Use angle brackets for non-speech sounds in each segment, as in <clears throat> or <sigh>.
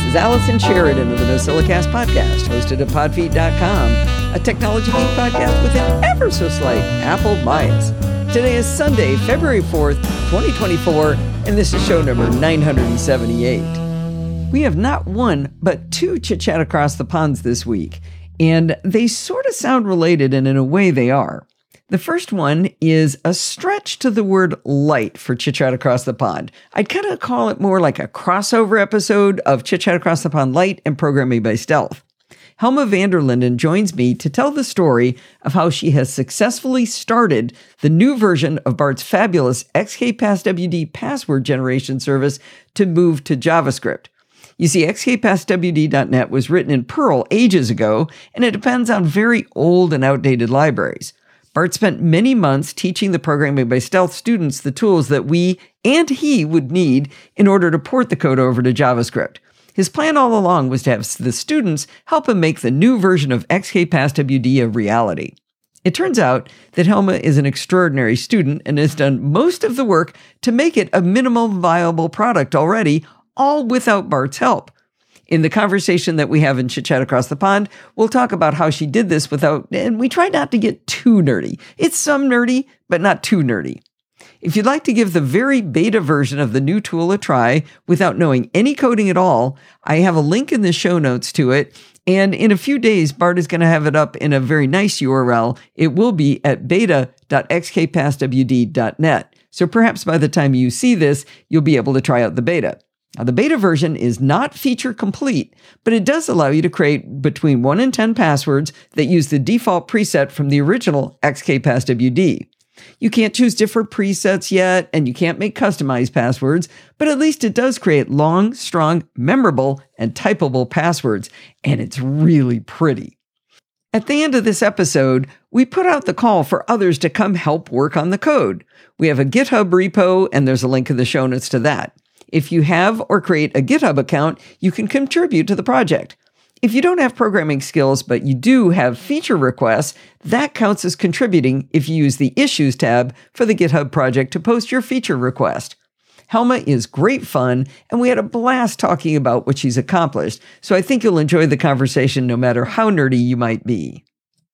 This is Allison Sheridan of the NosillaCast podcast, hosted at podfeet.com, a technology geek podcast with an ever so slight Apple bias. Today is Sunday, February 4th, 2024, and this is show number 978. We have not one, but two chit chat across the ponds this week, and they sort of sound related, and in a way they are. The first one is a stretch to the word light for Chit Chat Across the Pond. I'd kind of call it more like a crossover episode of Chit Chat Across the Pond Light and Programming by Stealth. Helma van der Linden joins me to tell the story of how she has successfully started the new version of Bart's fabulous XKPassWD password generation service to move to JavaScript. You see, XKPassWD.net was written in Perl ages ago, and it depends on very old and outdated libraries. Bart spent many months teaching the programming by stealth students the tools that we and he would need in order to port the code over to JavaScript. His plan all along was to have the students help him make the new version of XKPassWD a reality. It turns out that Helma is an extraordinary student and has done most of the work to make it a minimal viable product already, all without Bart's help. In the conversation that we have in Chit Chat Across the Pond, we'll talk about how she did this without, and we try not to get too nerdy. It's some nerdy, but not too nerdy. If you'd like to give the very beta version of the new tool a try without knowing any coding at all, I have a link in the show notes to it. And in a few days, Bart is going to have it up in a very nice URL. It will be at beta.xkpasswd.net. So perhaps by the time you see this, you'll be able to try out the beta. Now, the beta version is not feature complete, but it does allow you to create between 1 and 10 passwords that use the default preset from the original XKPassWD. You can't choose different presets yet, and you can't make customized passwords, but at least it does create long, strong, memorable, and typable passwords, and it's really pretty. At the end of this episode, we put out the call for others to come help work on the code. We have a GitHub repo, and there's a link in the show notes to that. If you have or create a GitHub account, you can contribute to the project. If you don't have programming skills, but you do have feature requests, that counts as contributing if you use the Issues tab for the GitHub project to post your feature request. Helma is great fun, and we had a blast talking about what she's accomplished, so I think you'll enjoy the conversation no matter how nerdy you might be.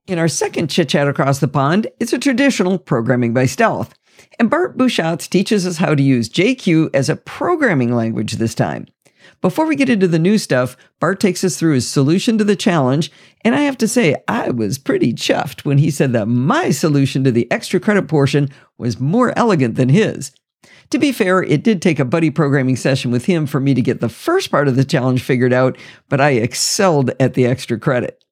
In our second chit chat across the pond, it's a traditional programming by stealth. And Bart Busschots teaches us how to use JQ as a programming language this time. Before we get into the new stuff, Bart takes us through his solution to the challenge, and I have to say, I was pretty chuffed when he said that my solution to the extra credit portion was more elegant than his. To be fair, it did take a buddy programming session with him for me to get the first part of the challenge figured out, but I excelled at the extra credit.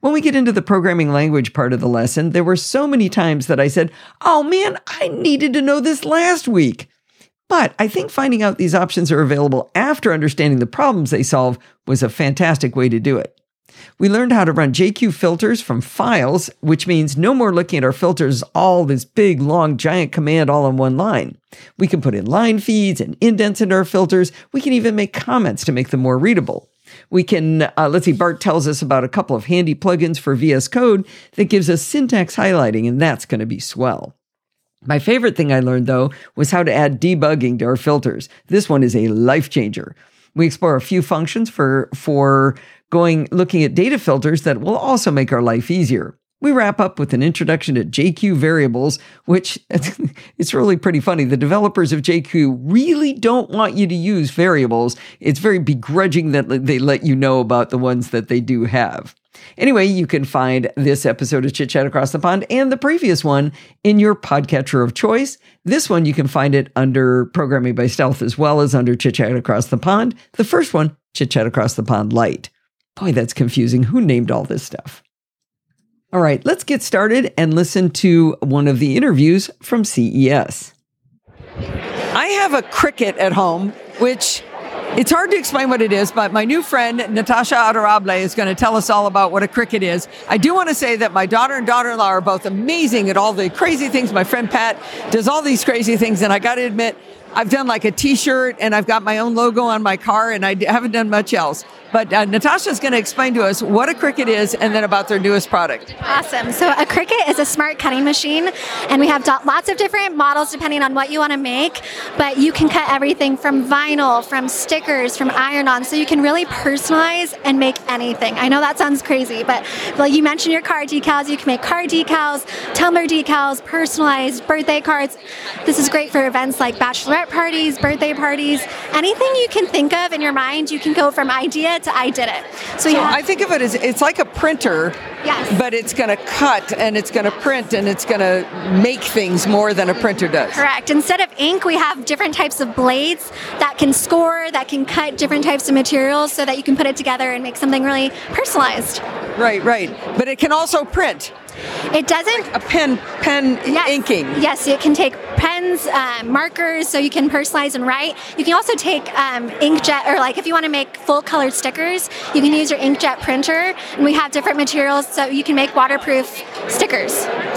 When we get into the programming language part of the lesson, there were so many times that I said, Oh man, I needed to know this last week. But I think finding out these options are available after understanding the problems they solve was a fantastic way to do it. We learned how to run JQ filters from files, which means no more looking at our filters all this big, long, giant command all in one line. We can put in line feeds and indents into our filters. We can even make comments to make them more readable. We can, uh, let's see, Bart tells us about a couple of handy plugins for VS Code that gives us syntax highlighting, and that's going to be swell. My favorite thing I learned, though, was how to add debugging to our filters. This one is a life changer. We explore a few functions for, for going, looking at data filters that will also make our life easier. We wrap up with an introduction to JQ variables, which <laughs> it's really pretty funny. The developers of JQ really don't want you to use variables. It's very begrudging that they let you know about the ones that they do have. Anyway, you can find this episode of Chit Chat Across the Pond and the previous one in your podcatcher of choice. This one, you can find it under Programming by Stealth as well as under Chit Chat Across the Pond. The first one, Chit Chat Across the Pond Light. Boy, that's confusing. Who named all this stuff? All right, let's get started and listen to one of the interviews from CES. I have a Cricut at home, which it's hard to explain what it is, but my new friend Natasha Adorable is going to tell us all about what a Cricut is. I do want to say that my daughter and daughter-in-law are both amazing at all the crazy things. My friend Pat does all these crazy things, and I got to admit, I've done like a T-shirt, and I've got my own logo on my car, and I haven't done much else. But uh, Natasha's going to explain to us what a Cricut is, and then about their newest product. Awesome. So a Cricut is a smart cutting machine, and we have lots of different models depending on what you want to make. But you can cut everything from vinyl, from stickers, from iron-on, so you can really personalize and make anything. I know that sounds crazy, but like you mentioned your car decals, you can make car decals, tumbler decals, personalized birthday cards. This is great for events like bachelorette parties, birthday parties, anything you can think of in your mind. You can go from idea to I did it. So, so I think of it as it's like a printer, yes. but it's going to cut and it's going to print and it's going to make things more than a printer does. Correct. Instead of ink, we have different types of blades that can score, that can cut different types of materials so that you can put it together and make something really personalized. Right, right. But it can also print. It doesn't. Like a pen, pen yes. inking. Yes, it can take pens, uh, markers, so you can personalize and write. You can also take um, inkjet, or like if you want to make full colored stickers, you can use your inkjet printer, and we have different materials, so you can make waterproof stickers.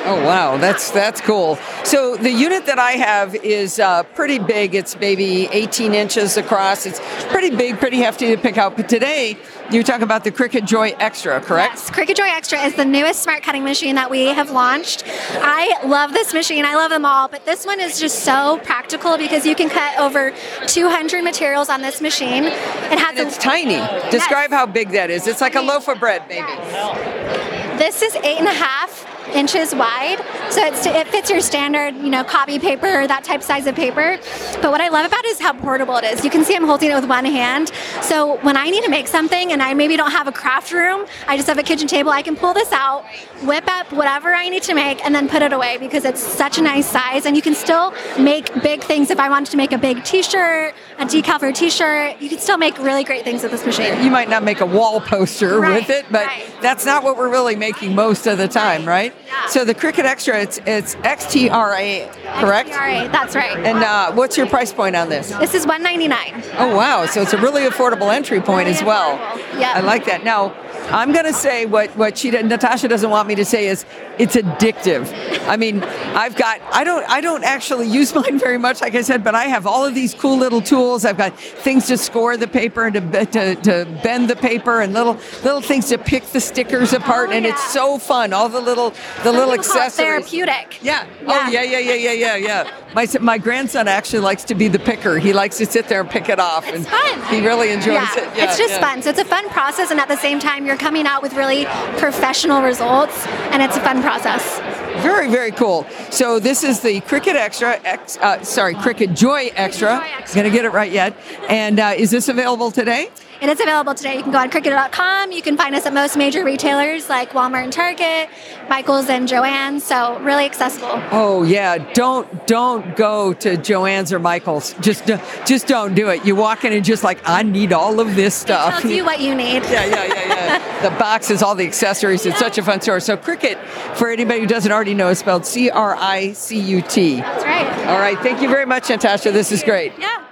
Oh wow, that's that's cool. So the unit that I have is uh, pretty big. It's maybe 18 inches across. It's pretty big, pretty hefty to pick out. But today you're talking about the Cricut Joy Extra, correct? Yes, Cricut Joy Extra is the newest smart cutting machine that we have launched. I love this machine. I love them all, but this one is just so practical because you can cut over 200 materials on this machine. It has and it's a, tiny. Describe yes. how big that is. It's like a loaf of bread, maybe. Yes. This is eight and a half inches wide. So it fits your standard, you know, copy paper, that type size of paper. But what I love about it is how portable it is. You can see I'm holding it with one hand. So when I need to make something and I maybe don't have a craft room, I just have a kitchen table, I can pull this out, whip up whatever I need to make, and then put it away because it's such a nice size. And you can still make big things. If I wanted to make a big t shirt, a decal for a t shirt, you can still make really great things with this machine. You might not make a wall poster right, with it, but right. that's not what we're really making most of the time, right? Yeah. So the Cricut Extra, it's it's XTRA, correct? XTRA, that's right. And uh, what's your price point on this? This is 199 Oh wow! So it's a really affordable entry point really as well. Yeah, I like that. Now I'm going to say what what she Natasha doesn't want me to say is it's addictive. I mean, I've got I don't I don't actually use <laughs> mine very much, like I said, but I have all of these cool little tools. I've got things to score the paper and to to, to bend the paper and little little things to pick the stickers apart, oh, and yeah. it's so fun. All the little the little accessories. Therapeutic. Yeah. yeah. Oh yeah yeah yeah yeah yeah yeah. My my grandson actually likes to be the picker. He likes to sit there and pick it off. It's and fun. He really enjoys yeah. it. Yeah, it's just fun. So it's a fun process, and at the same time, you're coming out with really professional results, and it's a fun process. Very, very cool. So this is the Cricut Extra, X, uh, sorry, Cricut Joy Extra. Joy Extra. Gonna get it right yet. And uh, is this available today? It is available today. You can go on Cricut.com. You can find us at most major retailers like Walmart and Target, Michaels and Joann's. So really accessible. Oh yeah, don't don't go to Joann's or Michaels. Just just don't do it. You walk in and just like I need all of this stuff. It tells you what you need. <laughs> yeah, yeah, yeah, yeah. <laughs> the boxes, all the accessories. It's yeah. such a fun store. So Cricut, for anybody who doesn't already know, is spelled C R I C U T. That's right. All right. Thank you very much, Natasha. This is great. Yeah.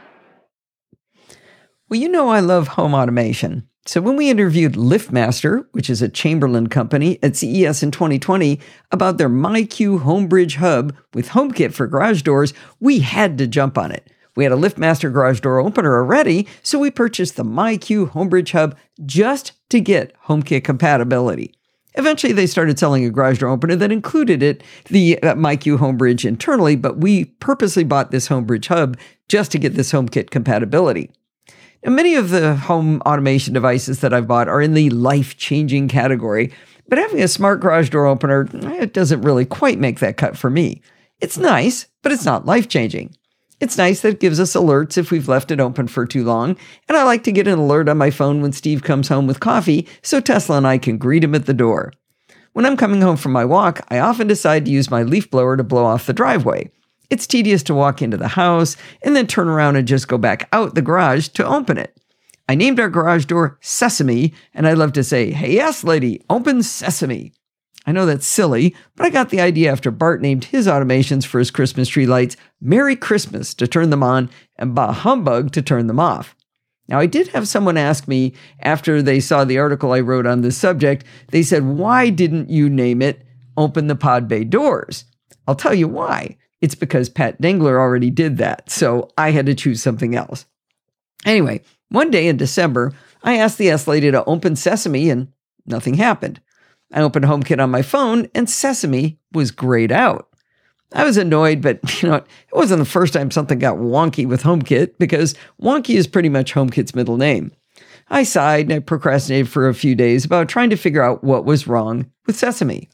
Well, you know I love home automation. So when we interviewed LiftMaster, which is a Chamberlain company at CES in 2020, about their MyQ Homebridge Hub with HomeKit for garage doors, we had to jump on it. We had a LiftMaster garage door opener already, so we purchased the MyQ Homebridge Hub just to get HomeKit compatibility. Eventually, they started selling a garage door opener that included it, the uh, MyQ Homebridge internally, but we purposely bought this Homebridge Hub just to get this HomeKit compatibility. Now, many of the home automation devices that I've bought are in the life changing category, but having a smart garage door opener, eh, it doesn't really quite make that cut for me. It's nice, but it's not life changing. It's nice that it gives us alerts if we've left it open for too long, and I like to get an alert on my phone when Steve comes home with coffee so Tesla and I can greet him at the door. When I'm coming home from my walk, I often decide to use my leaf blower to blow off the driveway. It's tedious to walk into the house and then turn around and just go back out the garage to open it. I named our garage door Sesame, and I love to say, Hey, S lady, open Sesame. I know that's silly, but I got the idea after Bart named his automations for his Christmas tree lights Merry Christmas to turn them on and Bah Humbug to turn them off. Now, I did have someone ask me after they saw the article I wrote on this subject, they said, Why didn't you name it Open the Pod Bay Doors? I'll tell you why. It's because Pat Dengler already did that. So I had to choose something else. Anyway, one day in December, I asked the S Lady to open Sesame and nothing happened. I opened HomeKit on my phone and Sesame was grayed out. I was annoyed, but <laughs> you know, it wasn't the first time something got wonky with HomeKit because wonky is pretty much HomeKit's middle name. I sighed and I procrastinated for a few days about trying to figure out what was wrong with Sesame.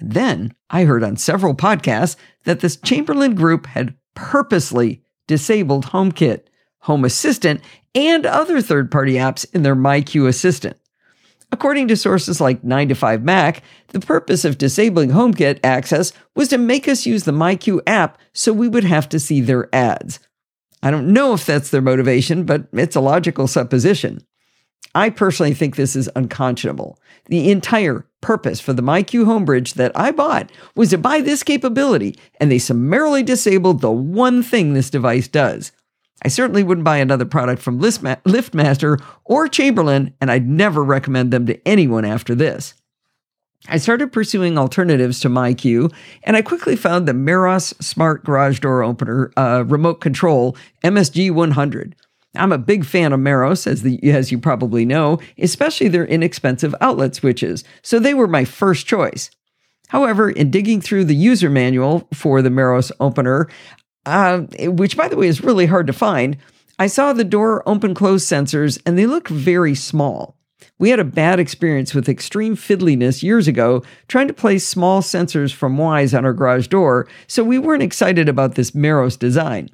And then I heard on several podcasts that this Chamberlain group had purposely disabled HomeKit, Home Assistant, and other third party apps in their MyQ Assistant. According to sources like 9 to 5 Mac, the purpose of disabling HomeKit access was to make us use the MyQ app so we would have to see their ads. I don't know if that's their motivation, but it's a logical supposition. I personally think this is unconscionable. The entire purpose for the MyQ Homebridge that I bought was to buy this capability, and they summarily disabled the one thing this device does. I certainly wouldn't buy another product from LiftMaster or Chamberlain, and I'd never recommend them to anyone after this. I started pursuing alternatives to MyQ, and I quickly found the Meross Smart Garage Door Opener uh, Remote Control MSG 100. I'm a big fan of Meross, as, the, as you probably know, especially their inexpensive outlet switches, so they were my first choice. However, in digging through the user manual for the Meross opener, uh, which by the way is really hard to find, I saw the door open close sensors and they look very small. We had a bad experience with extreme fiddliness years ago trying to place small sensors from Wyze on our garage door, so we weren't excited about this Meross design.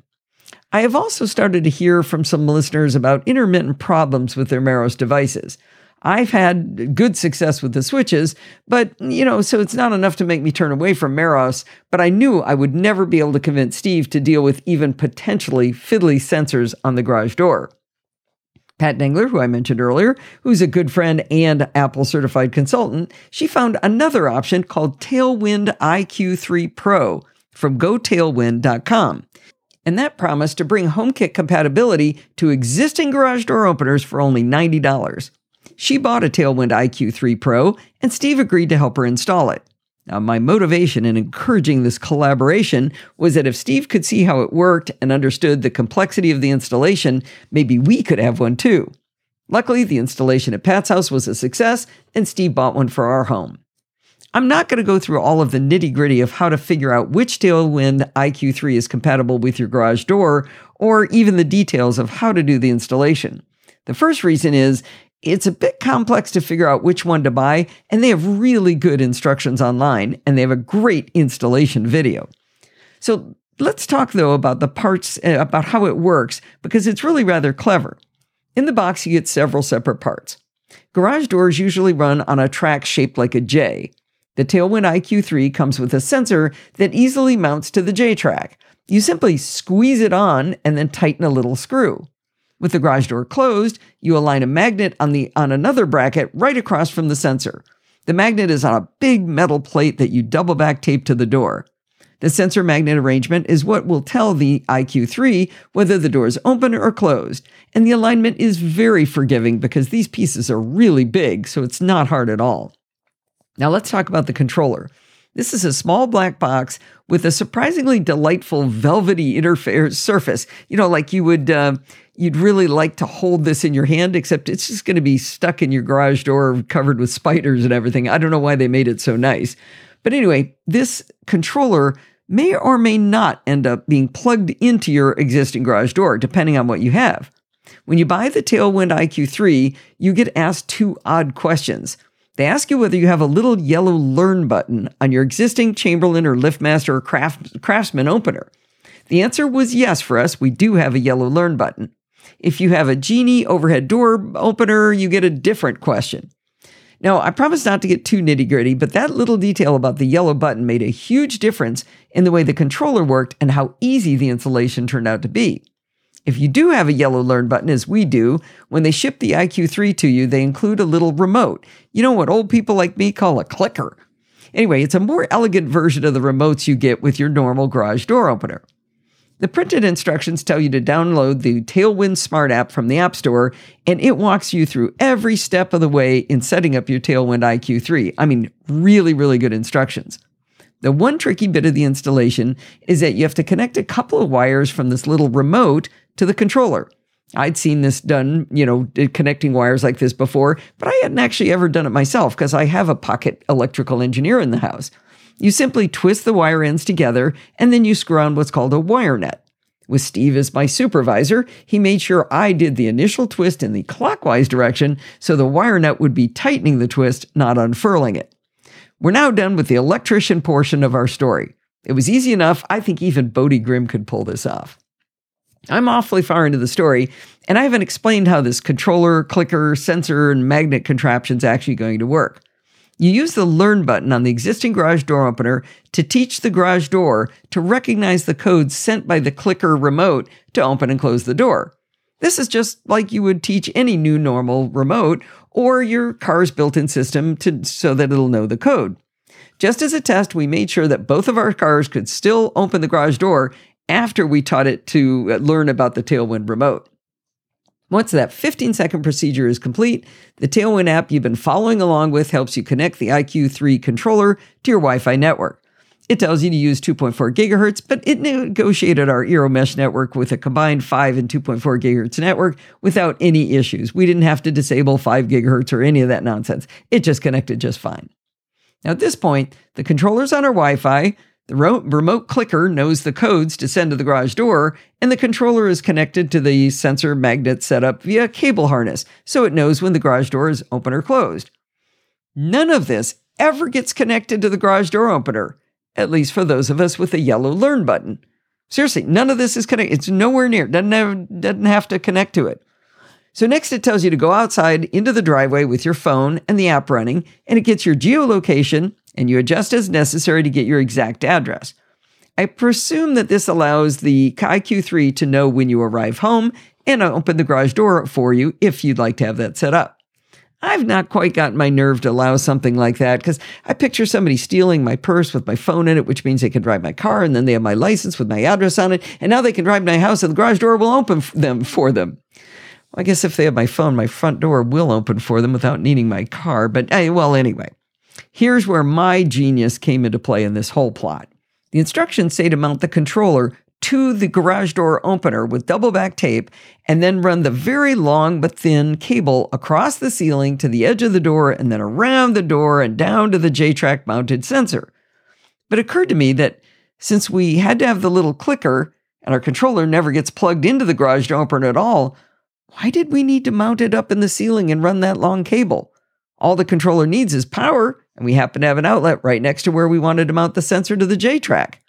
I have also started to hear from some listeners about intermittent problems with their Meross devices. I've had good success with the switches, but you know, so it's not enough to make me turn away from Meross, but I knew I would never be able to convince Steve to deal with even potentially fiddly sensors on the garage door. Pat Dengler, who I mentioned earlier, who's a good friend and Apple certified consultant, she found another option called Tailwind IQ3 Pro from gotailwind.com and that promised to bring HomeKit compatibility to existing garage door openers for only $90. She bought a Tailwind IQ3 Pro, and Steve agreed to help her install it. Now, my motivation in encouraging this collaboration was that if Steve could see how it worked and understood the complexity of the installation, maybe we could have one too. Luckily, the installation at Pat's house was a success, and Steve bought one for our home. I'm not going to go through all of the nitty gritty of how to figure out which Tailwind IQ3 is compatible with your garage door, or even the details of how to do the installation. The first reason is it's a bit complex to figure out which one to buy, and they have really good instructions online, and they have a great installation video. So let's talk though about the parts, uh, about how it works, because it's really rather clever. In the box, you get several separate parts. Garage doors usually run on a track shaped like a J. The Tailwind IQ3 comes with a sensor that easily mounts to the J track. You simply squeeze it on and then tighten a little screw. With the garage door closed, you align a magnet on the on another bracket right across from the sensor. The magnet is on a big metal plate that you double back tape to the door. The sensor magnet arrangement is what will tell the IQ3 whether the door is open or closed, and the alignment is very forgiving because these pieces are really big, so it's not hard at all. Now let's talk about the controller. This is a small black box with a surprisingly delightful velvety interface surface. You know, like you would, uh, you'd really like to hold this in your hand, except it's just going to be stuck in your garage door, covered with spiders and everything. I don't know why they made it so nice, but anyway, this controller may or may not end up being plugged into your existing garage door, depending on what you have. When you buy the Tailwind IQ3, you get asked two odd questions. They ask you whether you have a little yellow Learn button on your existing Chamberlain or LiftMaster or Craft, Craftsman opener. The answer was yes for us. We do have a yellow Learn button. If you have a Genie overhead door opener, you get a different question. Now, I promise not to get too nitty gritty, but that little detail about the yellow button made a huge difference in the way the controller worked and how easy the installation turned out to be. If you do have a yellow learn button, as we do, when they ship the IQ3 to you, they include a little remote. You know what old people like me call a clicker. Anyway, it's a more elegant version of the remotes you get with your normal garage door opener. The printed instructions tell you to download the Tailwind Smart app from the App Store, and it walks you through every step of the way in setting up your Tailwind IQ3. I mean, really, really good instructions. The one tricky bit of the installation is that you have to connect a couple of wires from this little remote to the controller. I'd seen this done, you know, connecting wires like this before, but I hadn't actually ever done it myself because I have a pocket electrical engineer in the house. You simply twist the wire ends together and then you screw on what's called a wire nut. With Steve as my supervisor, he made sure I did the initial twist in the clockwise direction so the wire nut would be tightening the twist, not unfurling it. We're now done with the electrician portion of our story. It was easy enough, I think even Bodie Grimm could pull this off. I'm awfully far into the story, and I haven't explained how this controller, clicker, sensor, and magnet contraption is actually going to work. You use the Learn button on the existing garage door opener to teach the garage door to recognize the codes sent by the clicker remote to open and close the door. This is just like you would teach any new normal remote or your car's built-in system to, so that it'll know the code. Just as a test, we made sure that both of our cars could still open the garage door after we taught it to uh, learn about the Tailwind remote. Once that 15 second procedure is complete, the Tailwind app you've been following along with helps you connect the IQ3 controller to your Wi Fi network. It tells you to use 2.4 gigahertz, but it negotiated our Eero mesh network with a combined 5 and 2.4 gigahertz network without any issues. We didn't have to disable 5 gigahertz or any of that nonsense. It just connected just fine. Now, at this point, the controller's on our Wi Fi, the remote clicker knows the codes to send to the garage door, and the controller is connected to the sensor magnet setup via cable harness, so it knows when the garage door is open or closed. None of this ever gets connected to the garage door opener, at least for those of us with a yellow Learn button. Seriously, none of this is connected. It's nowhere near. Doesn't have, doesn't have to connect to it. So next it tells you to go outside into the driveway with your phone and the app running, and it gets your geolocation and you adjust as necessary to get your exact address. I presume that this allows the IQ3 to know when you arrive home and open the garage door for you if you'd like to have that set up. I've not quite gotten my nerve to allow something like that because I picture somebody stealing my purse with my phone in it, which means they can drive my car and then they have my license with my address on it. And now they can drive my house and the garage door will open them for them. Well, I guess if they have my phone, my front door will open for them without needing my car. But eh, well, anyway. Here's where my genius came into play in this whole plot. The instructions say to mount the controller to the garage door opener with double back tape and then run the very long but thin cable across the ceiling to the edge of the door and then around the door and down to the J track mounted sensor. But it occurred to me that since we had to have the little clicker and our controller never gets plugged into the garage door opener at all, why did we need to mount it up in the ceiling and run that long cable? All the controller needs is power and we happen to have an outlet right next to where we wanted to mount the sensor to the J track.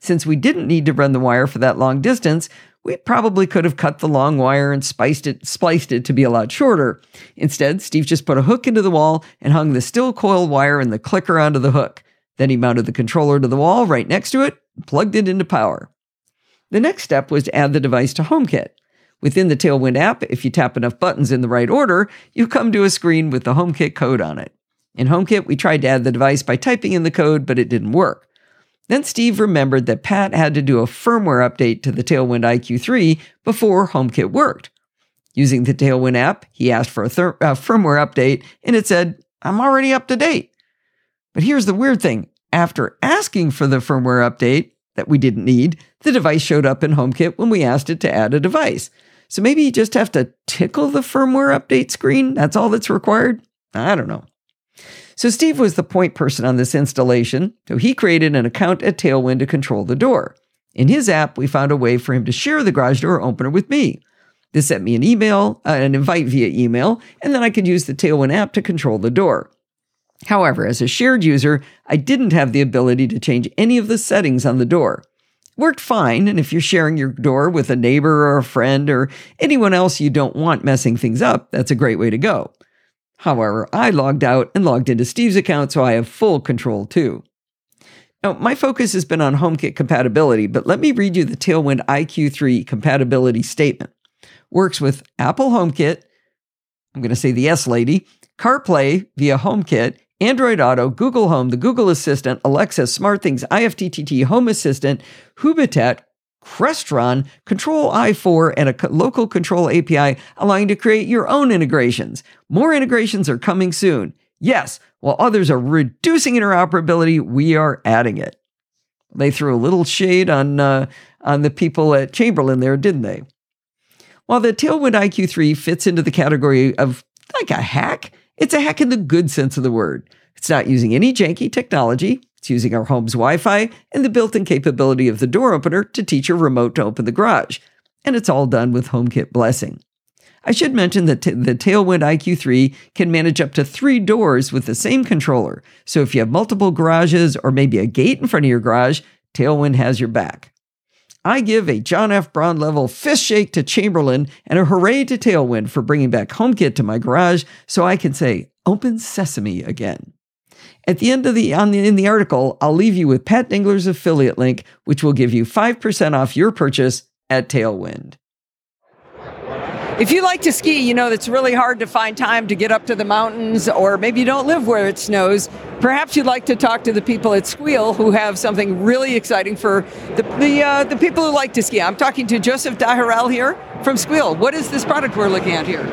Since we didn't need to run the wire for that long distance, we probably could have cut the long wire and spiced it, spliced it to be a lot shorter. Instead, Steve just put a hook into the wall and hung the still coil wire and the clicker onto the hook. Then he mounted the controller to the wall right next to it and plugged it into power. The next step was to add the device to HomeKit. Within the Tailwind app, if you tap enough buttons in the right order, you come to a screen with the HomeKit code on it. In HomeKit, we tried to add the device by typing in the code, but it didn't work. Then Steve remembered that Pat had to do a firmware update to the Tailwind IQ3 before HomeKit worked. Using the Tailwind app, he asked for a, thir- firmware update, and it said, I'm already up to date. But here's the weird thing after asking for the firmware update that we didn't need, the device showed up in HomeKit when we asked it to add a device. So maybe you just have to tickle the firmware update screen. That's all that's required. I don't know. So Steve was the point person on this installation, so he created an account at Tailwind to control the door. In his app, we found a way for him to share the garage door opener with me. This sent me an email, uh, an invite via email, and then I could use the Tailwind app to control the door. However, as a shared user, I didn't have the ability to change any of the settings on the door. It worked fine, and if you're sharing your door with a neighbor or a friend or anyone else you don't want messing things up, that's a great way to go. However, I logged out and logged into Steve's account, so I have full control too. Now, my focus has been on HomeKit compatibility, but let me read you the Tailwind IQ3 compatibility statement. Works with Apple HomeKit, I'm going to say the S lady, CarPlay via HomeKit, Android Auto, Google Home, the Google Assistant, Alexa, SmartThings, IFTTT, Home Assistant, Hubitat, Crestron, Control i4, and a local control API, allowing to create your own integrations. More integrations are coming soon. Yes, while others are reducing interoperability, we are adding it. They threw a little shade on uh, on the people at Chamberlain there, didn't they? While the Tailwind IQ3 fits into the category of like a hack, it's a hack in the good sense of the word. It's not using any janky technology. It's using our home's Wi Fi and the built in capability of the door opener to teach your remote to open the garage. And it's all done with HomeKit Blessing. I should mention that t- the Tailwind IQ3 can manage up to three doors with the same controller. So if you have multiple garages or maybe a gate in front of your garage, Tailwind has your back. I give a John F. Braun level fist shake to Chamberlain and a hooray to Tailwind for bringing back HomeKit to my garage so I can say open sesame again. At the end of the, on the in the article, I'll leave you with Pat Dengler's affiliate link, which will give you 5% off your purchase at Tailwind. If you like to ski, you know it's really hard to find time to get up to the mountains, or maybe you don't live where it snows. Perhaps you'd like to talk to the people at Skwheel who have something really exciting for the the, uh, the people who like to ski. I'm talking to Joseph Daharel here from Skwheel. What is this product we're looking at here?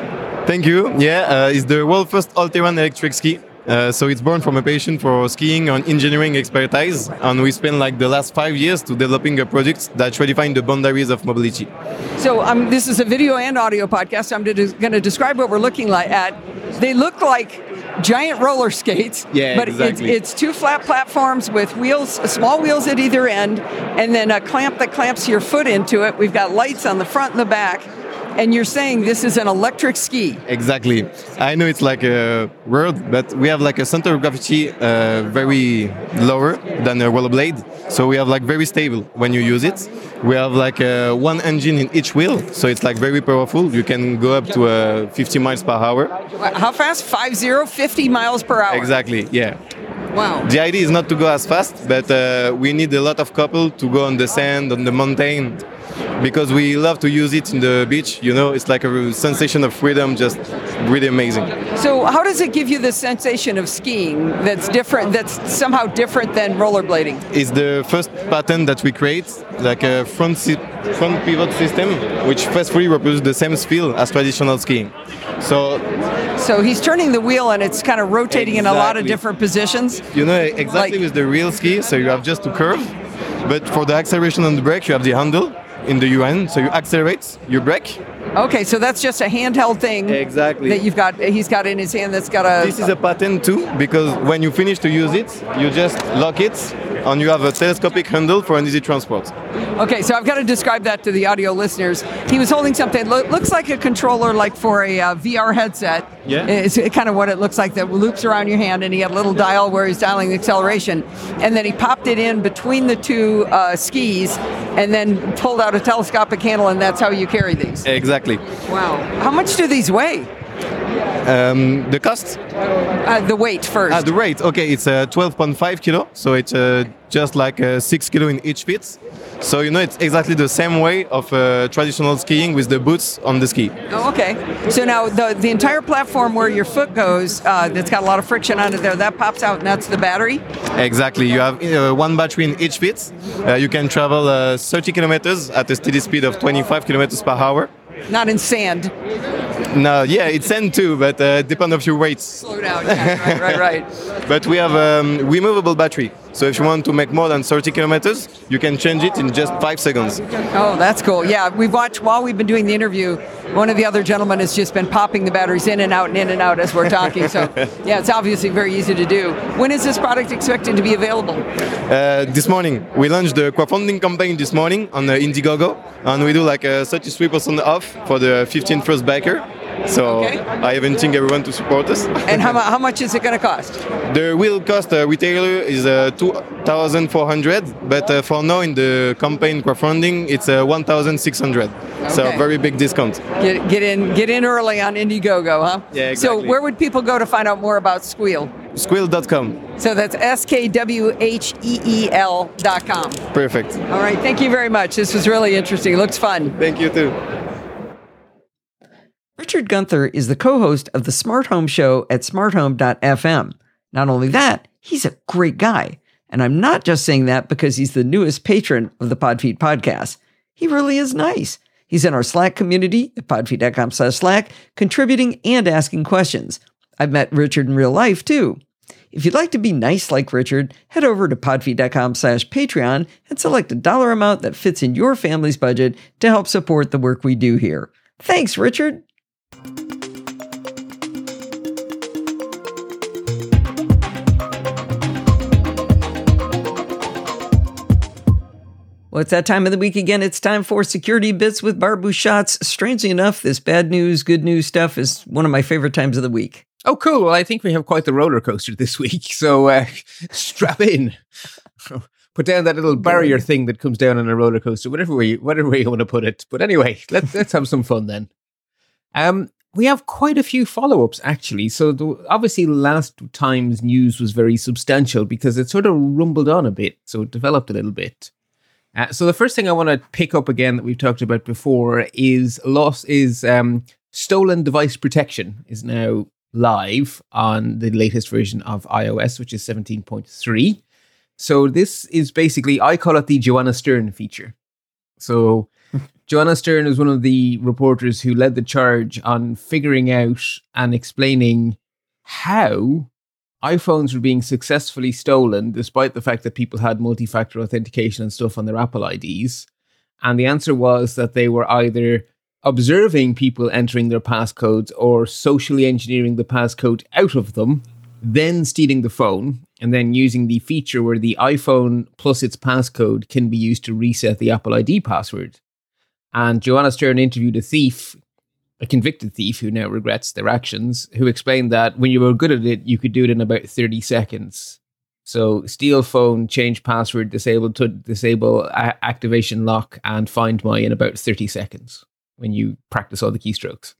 Thank you. Yeah, uh, it's the world first all-terrain electric ski. Uh, so it's born from a passion for skiing and engineering expertise, and we spent like the last five years to developing a product that redefine the boundaries of mobility. So um, this is a video and audio podcast. I'm going to describe what we're looking like at. They look like giant roller skates, Yeah, but exactly. it's, it's two flat platforms with wheels, small wheels at either end, and then a clamp that clamps your foot into it. We've got lights on the front and the back. And you're saying this is an electric ski. Exactly. I know it's like a word, but we have like a center of gravity uh, very lower than a rollerblade. So we have like very stable when you use it. We have like uh, one engine in each wheel, so it's like very powerful. You can go up to uh, 50 miles per hour. How fast? 50, 50 miles per hour. Exactly. Yeah. Wow. The idea is not to go as fast, but uh, we need a lot of couple to go on the sand, on the mountain, because we love to use it in the beach. You know, it's like a sensation of freedom, just really amazing. So, how does it give you the sensation of skiing that's different, that's somehow different than rollerblading? It's the first pattern that we create, like a front si- front pivot system, which faithfully reproduces the same feel as traditional skiing. So So, he's turning the wheel and it's kind of rotating in a lot of different positions. You know exactly Like- with the real ski, so you have just to curve, but for the acceleration and the brake, you have the handle in the UN, so you accelerate, you brake. Okay, so that's just a handheld thing. Exactly. That you've got, he's got in his hand that's got a. This is a pattern too, because when you finish to use it, you just lock it, and you have a telescopic handle for an easy transport. Okay, so I've got to describe that to the audio listeners. He was holding something lo- looks like a controller, like for a uh, VR headset. Yeah. it's kind of what it looks like. That loops around your hand, and he had a little dial where he's dialing the acceleration, and then he popped it in between the two uh, skis, and then pulled out a telescopic handle, and that's how you carry these. Exactly. Wow. How much do these weigh? Um, the cost? Uh, the weight first. Ah, the weight. Okay, it's uh, 12.5 kilo, so it's uh, just like uh, six kilo in each feet. So you know it's exactly the same way of uh, traditional skiing with the boots on the ski. Oh, okay. So now the the entire platform where your foot goes, uh, that's got a lot of friction on it there, that pops out, and that's the battery. Exactly. You have uh, one battery in each feet. Uh, you can travel uh, 30 kilometers at a steady speed of 25 kilometers per hour. Not in sand. No, yeah, it's sand too, but uh, depend of your weights. Slow down. Yeah, right, right, right. <laughs> But we have um, removable battery. So if you want to make more than 30 kilometers, you can change it in just five seconds. Oh, that's cool. Yeah, we've watched while we've been doing the interview. One of the other gentlemen has just been popping the batteries in and out and in and out as we're talking. So, <laughs> yeah, it's obviously very easy to do. When is this product expected to be available? Uh, this morning, we launched the crowdfunding campaign this morning on uh, Indiegogo, and we do like a 33% off for the 15 first backer. So Okay. I inviting everyone to support us. <laughs> And how, <laughs> how much is it going to cost? The real cost uh, retailer is uh, 2,400, but uh, for now in the campaign crowdfunding, it's uh, 1,600. So very big discount. Get, get in get in early on Indiegogo, huh? Yeah, So where would people go to find out more about Skwheel? Skwheel.com. So that's S K W H E E L dot com. Perfect. All right, thank you very much. This was really interesting. It looks fun. Thank you too. Richard Gunther is the co host of the Smart Home Show at smarthome.fm. Not only that, he's a great guy. And I'm not just saying that because he's the newest patron of the Podfeet podcast. He really is nice. He's in our Slack community at podfeet.com slash Slack, contributing and asking questions. I've met Richard in real life too. If you'd like to be nice like Richard, head over to podfeet.com slash Patreon and select a dollar amount that fits in your family's budget to help support the work we do here. Thanks, Richard. Well, it's that time of the week again. It's time for Security Bits with Bart Busschots. Strangely enough, this bad news, good news stuff is one of my favorite times of the week. Oh, cool. Well, I think we have quite the roller coaster this week. <laughs> So uh, <laughs> strap in. <laughs> Put down that little barrier thing that comes down on a roller coaster, whatever way, you, whatever way you want to put it. But anyway, let's let's have some fun then. Um, we have quite a few follow-ups actually. So the, obviously, last time's news was very substantial because it sort of rumbled on a bit, so it developed a little bit. Uh, so the first thing I want to pick up again that we've talked about before is loss is um, stolen device protection is now live on the latest version of iOS, which is 17.3. So this is basically, I call it the Joanna Stern feature. So <laughs> Joanna Stern is one of the reporters who led the charge on figuring out and explaining how iPhones were being successfully stolen, despite the fact that people had multi factor authentication and stuff on their Apple IDs. And the answer was that they were either observing people entering their passcodes or socially engineering the passcode out of them, then stealing the phone, and then using the feature where the iPhone plus its passcode can be used to reset the Apple ID password. And Joanna Stern interviewed a thief, a convicted thief who now regrets their actions, who explained that when you were good at it, you could do it in about 30 seconds. So steal phone, change password, disable to disable a- activation lock, and find my in about 30 seconds when you practice all the keystrokes.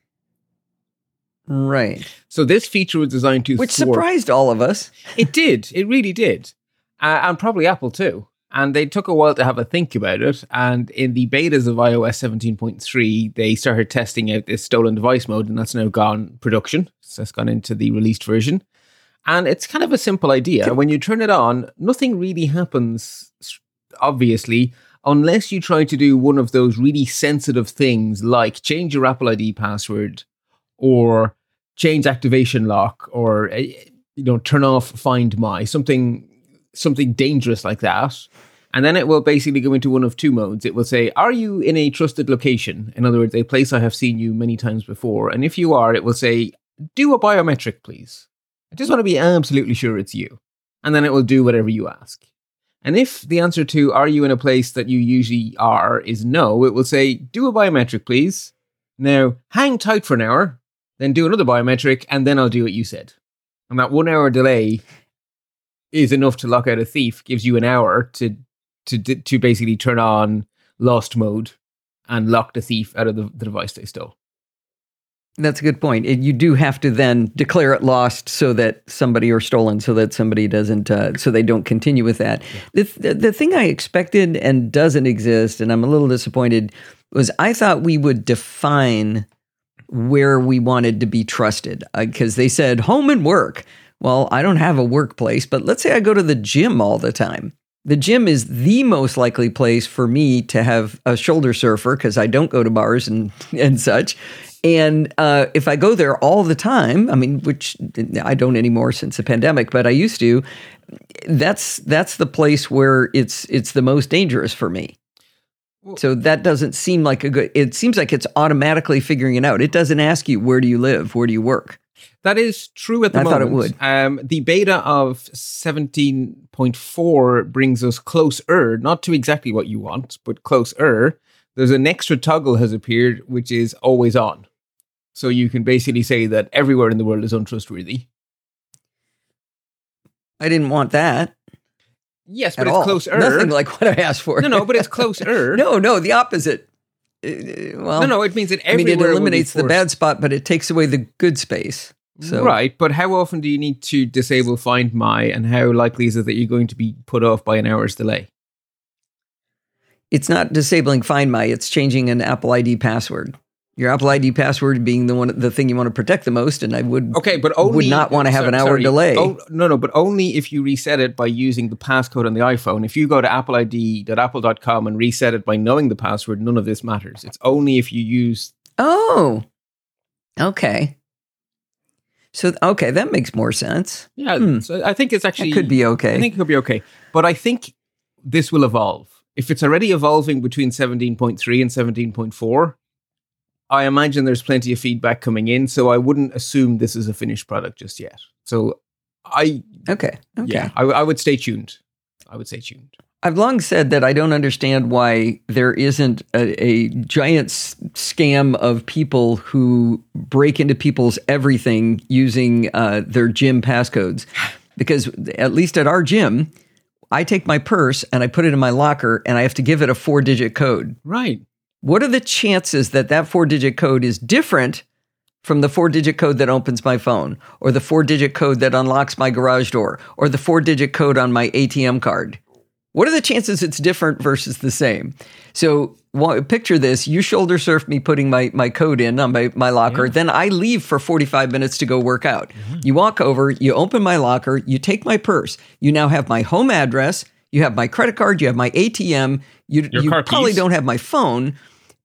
Right. So this feature was designed to Which thwart- surprised all of us. It did. It really did. Uh, and probably Apple too. And they took a while to have a think about it. And in the betas of iOS 17.3, they started testing out this stolen device mode, and that's now gone production. So that's gone into the released version. And it's kind of a simple idea. When you turn it on, nothing really happens, obviously, unless you try to do one of those really sensitive things like change your Apple ID password or change activation lock or uh, you know turn off find my something something dangerous like that. And then it will basically go into one of two modes. It will say are you in a trusted location? In other words a place i have seen you many times before. And if you are it will say do a biometric please. I just want to be absolutely sure it's you. And then it will do whatever you ask. And if the answer to are you in a place that you usually are? is no it will say do a biometric please. Now hang tight for an hour then do another biometric, and then I'll do what you said. And that one hour delay is enough to lock out a thief. Gives you an hour to to to basically turn on lost mode and lock the thief out of the, the device they stole. That's a good point. It, you do have to then declare it lost so that somebody or stolen, so that somebody doesn't, uh, so they don't continue with that. The, the the thing I expected and doesn't exist, and I'm a little disappointed, was I thought we would define where we wanted to be trusted because uh, they said home and work. Well, I don't have a workplace, but let's say I go to the gym all the time. The gym is the most likely place for me to have a shoulder surfer because I don't go to bars and, <laughs> and such. And uh, if I go there all the time, I mean, which I don't anymore since the pandemic, but I used to. That's that's the place where it's it's the most dangerous for me. So that doesn't seem like a good. It seems like it's automatically figuring it out. It doesn't ask you where do you live, where do you work. That is true at the I moment. I thought it would. Um, the beta of 17.4 brings us closer, not to exactly what you want, but closer. There's an extra toggle has appeared, which is always on. So you can basically say that everywhere in the world is untrustworthy. I didn't want that. Yes, but it's all. closer. Nothing like what I asked for. no, no, but it's <laughs> closer. no, no, the opposite. Uh, well, no, no, it means that I mean, it eliminates the bad spot, but it takes away the good space. So Right, but how often do you need to disable Find My, and how likely is it that you're going to be put off by an hour's delay? it's not disabling Find My; it's changing an Apple ID password. Your Apple ID password being the one, the thing you want to protect the most, and I would Okay, but only would not want to have so- an hour sorry. delay. Oh, no, no, but only if you reset it by using the passcode on the iPhone. If you go to appleid.apple.com and reset it by knowing the password, none of this matters. It's only if you use Oh, okay. So okay, that makes more sense. Yeah, hmm. so I think it's actually It could be okay. I think it could be okay. But I think this will evolve. If it's already evolving between 17.3 and 17.4, I imagine there's plenty of feedback coming in. So I wouldn't assume this is a finished product just yet. So I, okay. Okay. yeah, I, I would stay tuned. I would stay tuned. I've long said that I don't understand why there isn't a, a giant s- scam of people who break into people's everything using uh, their gym passcodes. Because at least at our gym, I take my purse and I put it in my locker and I have to give it a four digit code. Right. What are the chances that that four digit code is different from the four digit code that opens my phone or the four digit code that unlocks my garage door or the four digit code on my ATM card? What are the chances it's different versus the same? So picture this: you shoulder surf me putting my, my code in on my, my locker, then I leave for 45 minutes to go work out. Mm-hmm. You walk over, you open my locker, you take my purse. You now have my home address, you have my credit card, you have my ATM, you, you probably keys. don't have my phone,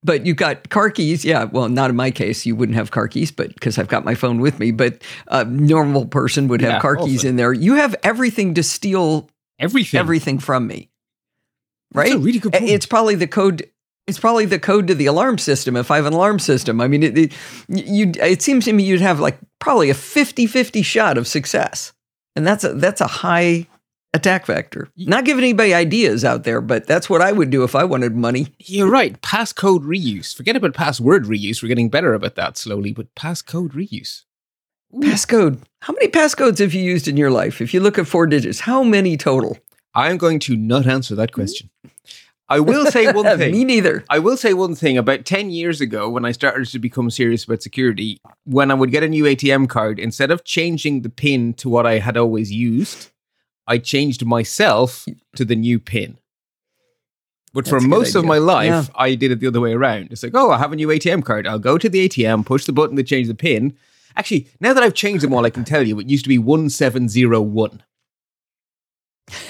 but you've got car keys. Yeah, well, not in my case. You wouldn't have car keys, but because I've got my phone with me. But a normal person would have Yeah, car keys also. in there. You have everything to steal Everything. everything from me. Right? really. It's probably the code. It's probably the code to the alarm system if I have an alarm system. I mean, it, it, you, it seems to me you'd have like probably a 50 50 shot of success. And that's a, that's a high attack vector. Not giving anybody ideas out there, but that's what I would do if I wanted money. You're right. Passcode reuse. Forget about password reuse. We're getting better about that slowly, but passcode reuse. Passcode. How many passcodes have you used in your life? If you look at four digits, how many total? I'm going to not answer that question. I will say one <laughs> thing. Me neither. I will say one thing. About 10 years ago, when I started to become serious about security, when I would get a new ATM card, instead of changing the PIN to what I had always used, I changed myself to the new PIN. But for That's a good most of my life, Yeah. I did it the other way around. It's like, oh, I have a new ATM card. I'll go to the ATM, push the button to change the PIN. Actually, now that I've changed them all, I can tell you it used to be 1701. <laughs>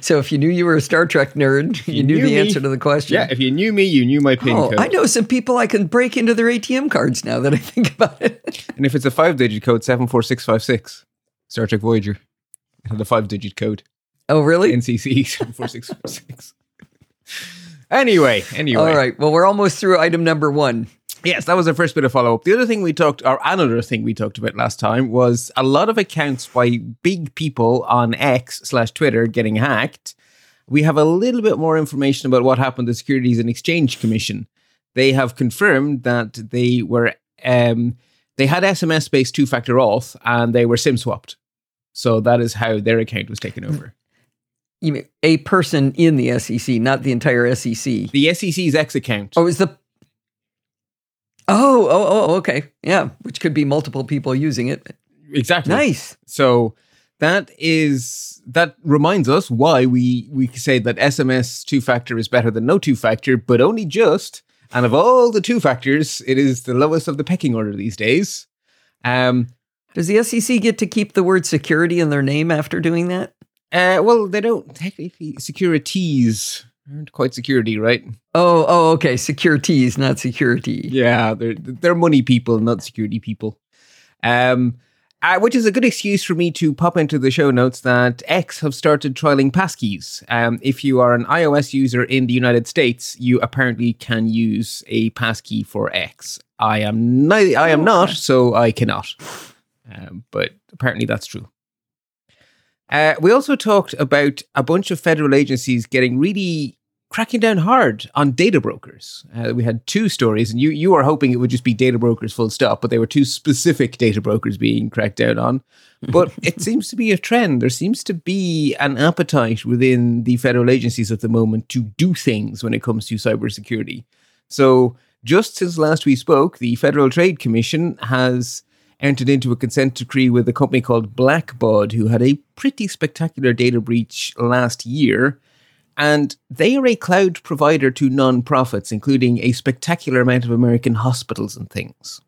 so if you knew you were a Star Trek nerd, you, You knew, knew the me. answer to the question. Yeah, if you knew me, you knew my PIN Oh, code. I know some people I can break into their ATM cards now that I think about it. And if it's a five digit code, 74656, Star Trek Voyager. <laughs> It had a five digit code. Oh, really? NCC 74656. <laughs> anyway, anyway. All right. Well, we're almost through item number one. Yes, that was the first bit of follow up. The other thing we talked, or another thing we talked about last time, was a lot of accounts by big people on X slash Twitter getting hacked. We have a little bit more information about what happened to the Securities and Exchange Commission. They have confirmed that they were um, they had SMS based two factor auth and they were SIM swapped. So that is how their account was taken over. You mean a person in the SEC, not the entire SEC. The SEC's X account. Oh, is the. Oh, oh, oh, okay. Yeah, which could be multiple people using it. exactly. Nice. So that is that reminds us why we we say that SMS two factor is better than no two factor, but only just. And of all the two factors, it is the lowest of the pecking order these days. Um, Does the SEC get to keep the word security in their name after doing that? uh, well, they don't technically securities aren't quite security, right? Oh, oh, okay. Securities, not security. Yeah, they're they're money people, not security people. Um, uh, which is a good excuse for me to pop into the show notes that X have started trialing passkeys. Um, if you are an iOS user in the United States, you apparently can use a passkey for X. I am neither, I am not, so I cannot. Um, but apparently that's true. Uh, we also talked about a bunch of federal agencies getting really cracking down hard on data brokers. Uh, we had two stories, and you you are hoping it would just be data brokers full stop, but they were two specific data brokers being cracked down on. But <laughs> it seems to be a trend. There seems to be an appetite within the federal agencies at the moment to do things when it comes to cybersecurity. So just since last we spoke, the Federal Trade Commission has entered into a consent decree with a company called Blackbaud, who had a pretty spectacular data breach last year. And they are a cloud provider to non-profits, including a spectacular amount of American hospitals and things.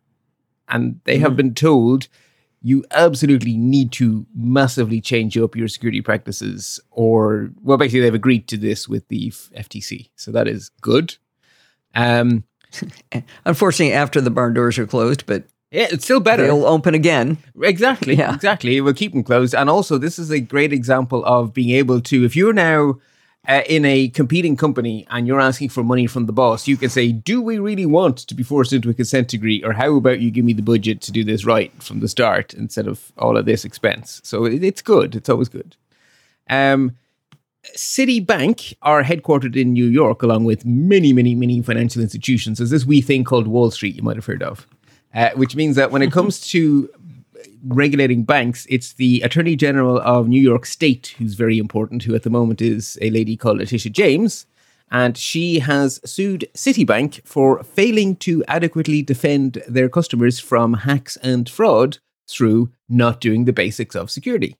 And they have been told you absolutely need to massively change up your security practices, or, well, basically, they've agreed to this with the FTC. So that is good. Um, <laughs> Unfortunately, after the barn doors are closed, but Yeah, it's still better. They'll open again. Exactly. Yeah. Exactly. We'll keep them closed. And also, this is a great example of being able to, if you're now uh, in a competing company and you're asking for money from the boss, you can say, Do we really want to be forced into a consent decree? Or how about you give me the budget to do this right from the start instead of all of this expense? So it, it's good. It's always good. Um, Citibank are headquartered in New York, along with many, many, many financial institutions. There's this wee thing called Wall Street, you might have heard of, uh, which means that when it comes to regulating banks, it's the Attorney General of New York State who's very important, who at the moment is a lady called Letitia James. And she has sued Citibank for failing to adequately defend their customers from hacks and fraud through not doing the basics of security.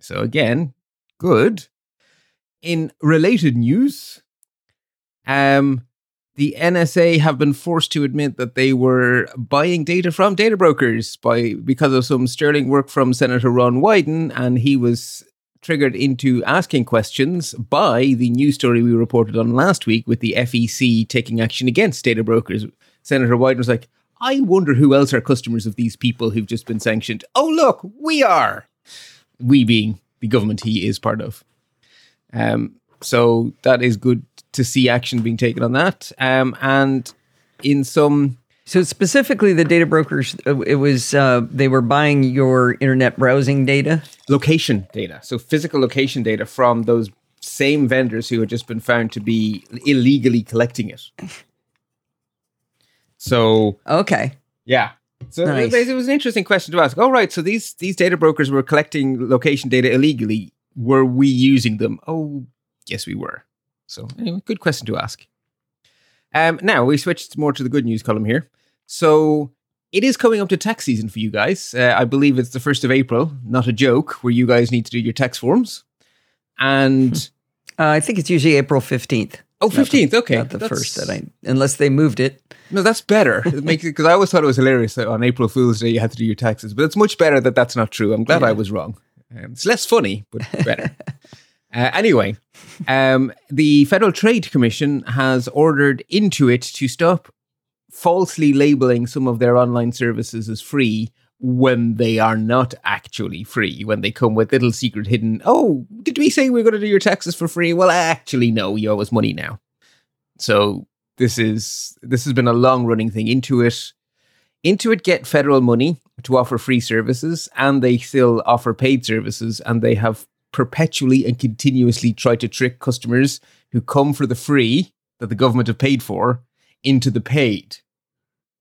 So, again, good. In related news, um, the NSA have been forced to admit that they were buying data from data brokers by because of some sterling work from Senator Ron Wyden, and he was triggered into asking questions by the news story we reported on last week with the FEC taking action against data brokers. Senator Wyden was like, "I wonder who else are customers of these people who've just been sanctioned." Oh, look, we are. We being the government he is part of. Um, so that is good to see action being taken on that. Um, and in some So specifically, the data brokers, uh, it was uh, they were buying your internet browsing data. location data, so physical location data from those same vendors who had just been found to be illegally collecting it. <laughs> So Okay, yeah. So Nice. it, it was an interesting question to ask. All right, so these these data brokers were collecting location data illegally. Were we using them? Oh, yes, we were. So anyway, good question to ask. Um, now we switched more to the good news column here. So it is coming up to tax season for you guys. Uh, I believe it's the first of April. Not a joke. Where you guys need to do your tax forms. And uh, I think it's usually April fifteenth. oh, 15th. Okay, not the That's- first that I, unless they moved it. No, that's better. <laughs> It makes it because I always thought it was hilarious that on April Fool's Day you had to do your taxes, but it's much better that that's not true. I'm glad I was wrong. Um, it's less funny, but better. <laughs> uh, anyway, um, the Federal Trade Commission has ordered Intuit to stop falsely labeling some of their online services as free when they are not actually free. When they come with little secret hidden, oh, did we say we are going to do your taxes for free? Well, actually, no, you owe us money now. So this is this has been a long running thing. Intuit, Intuit get federal money to offer free services, and they still offer paid services, and they have perpetually and continuously try to trick customers who come for the free that the government have paid for into the paid.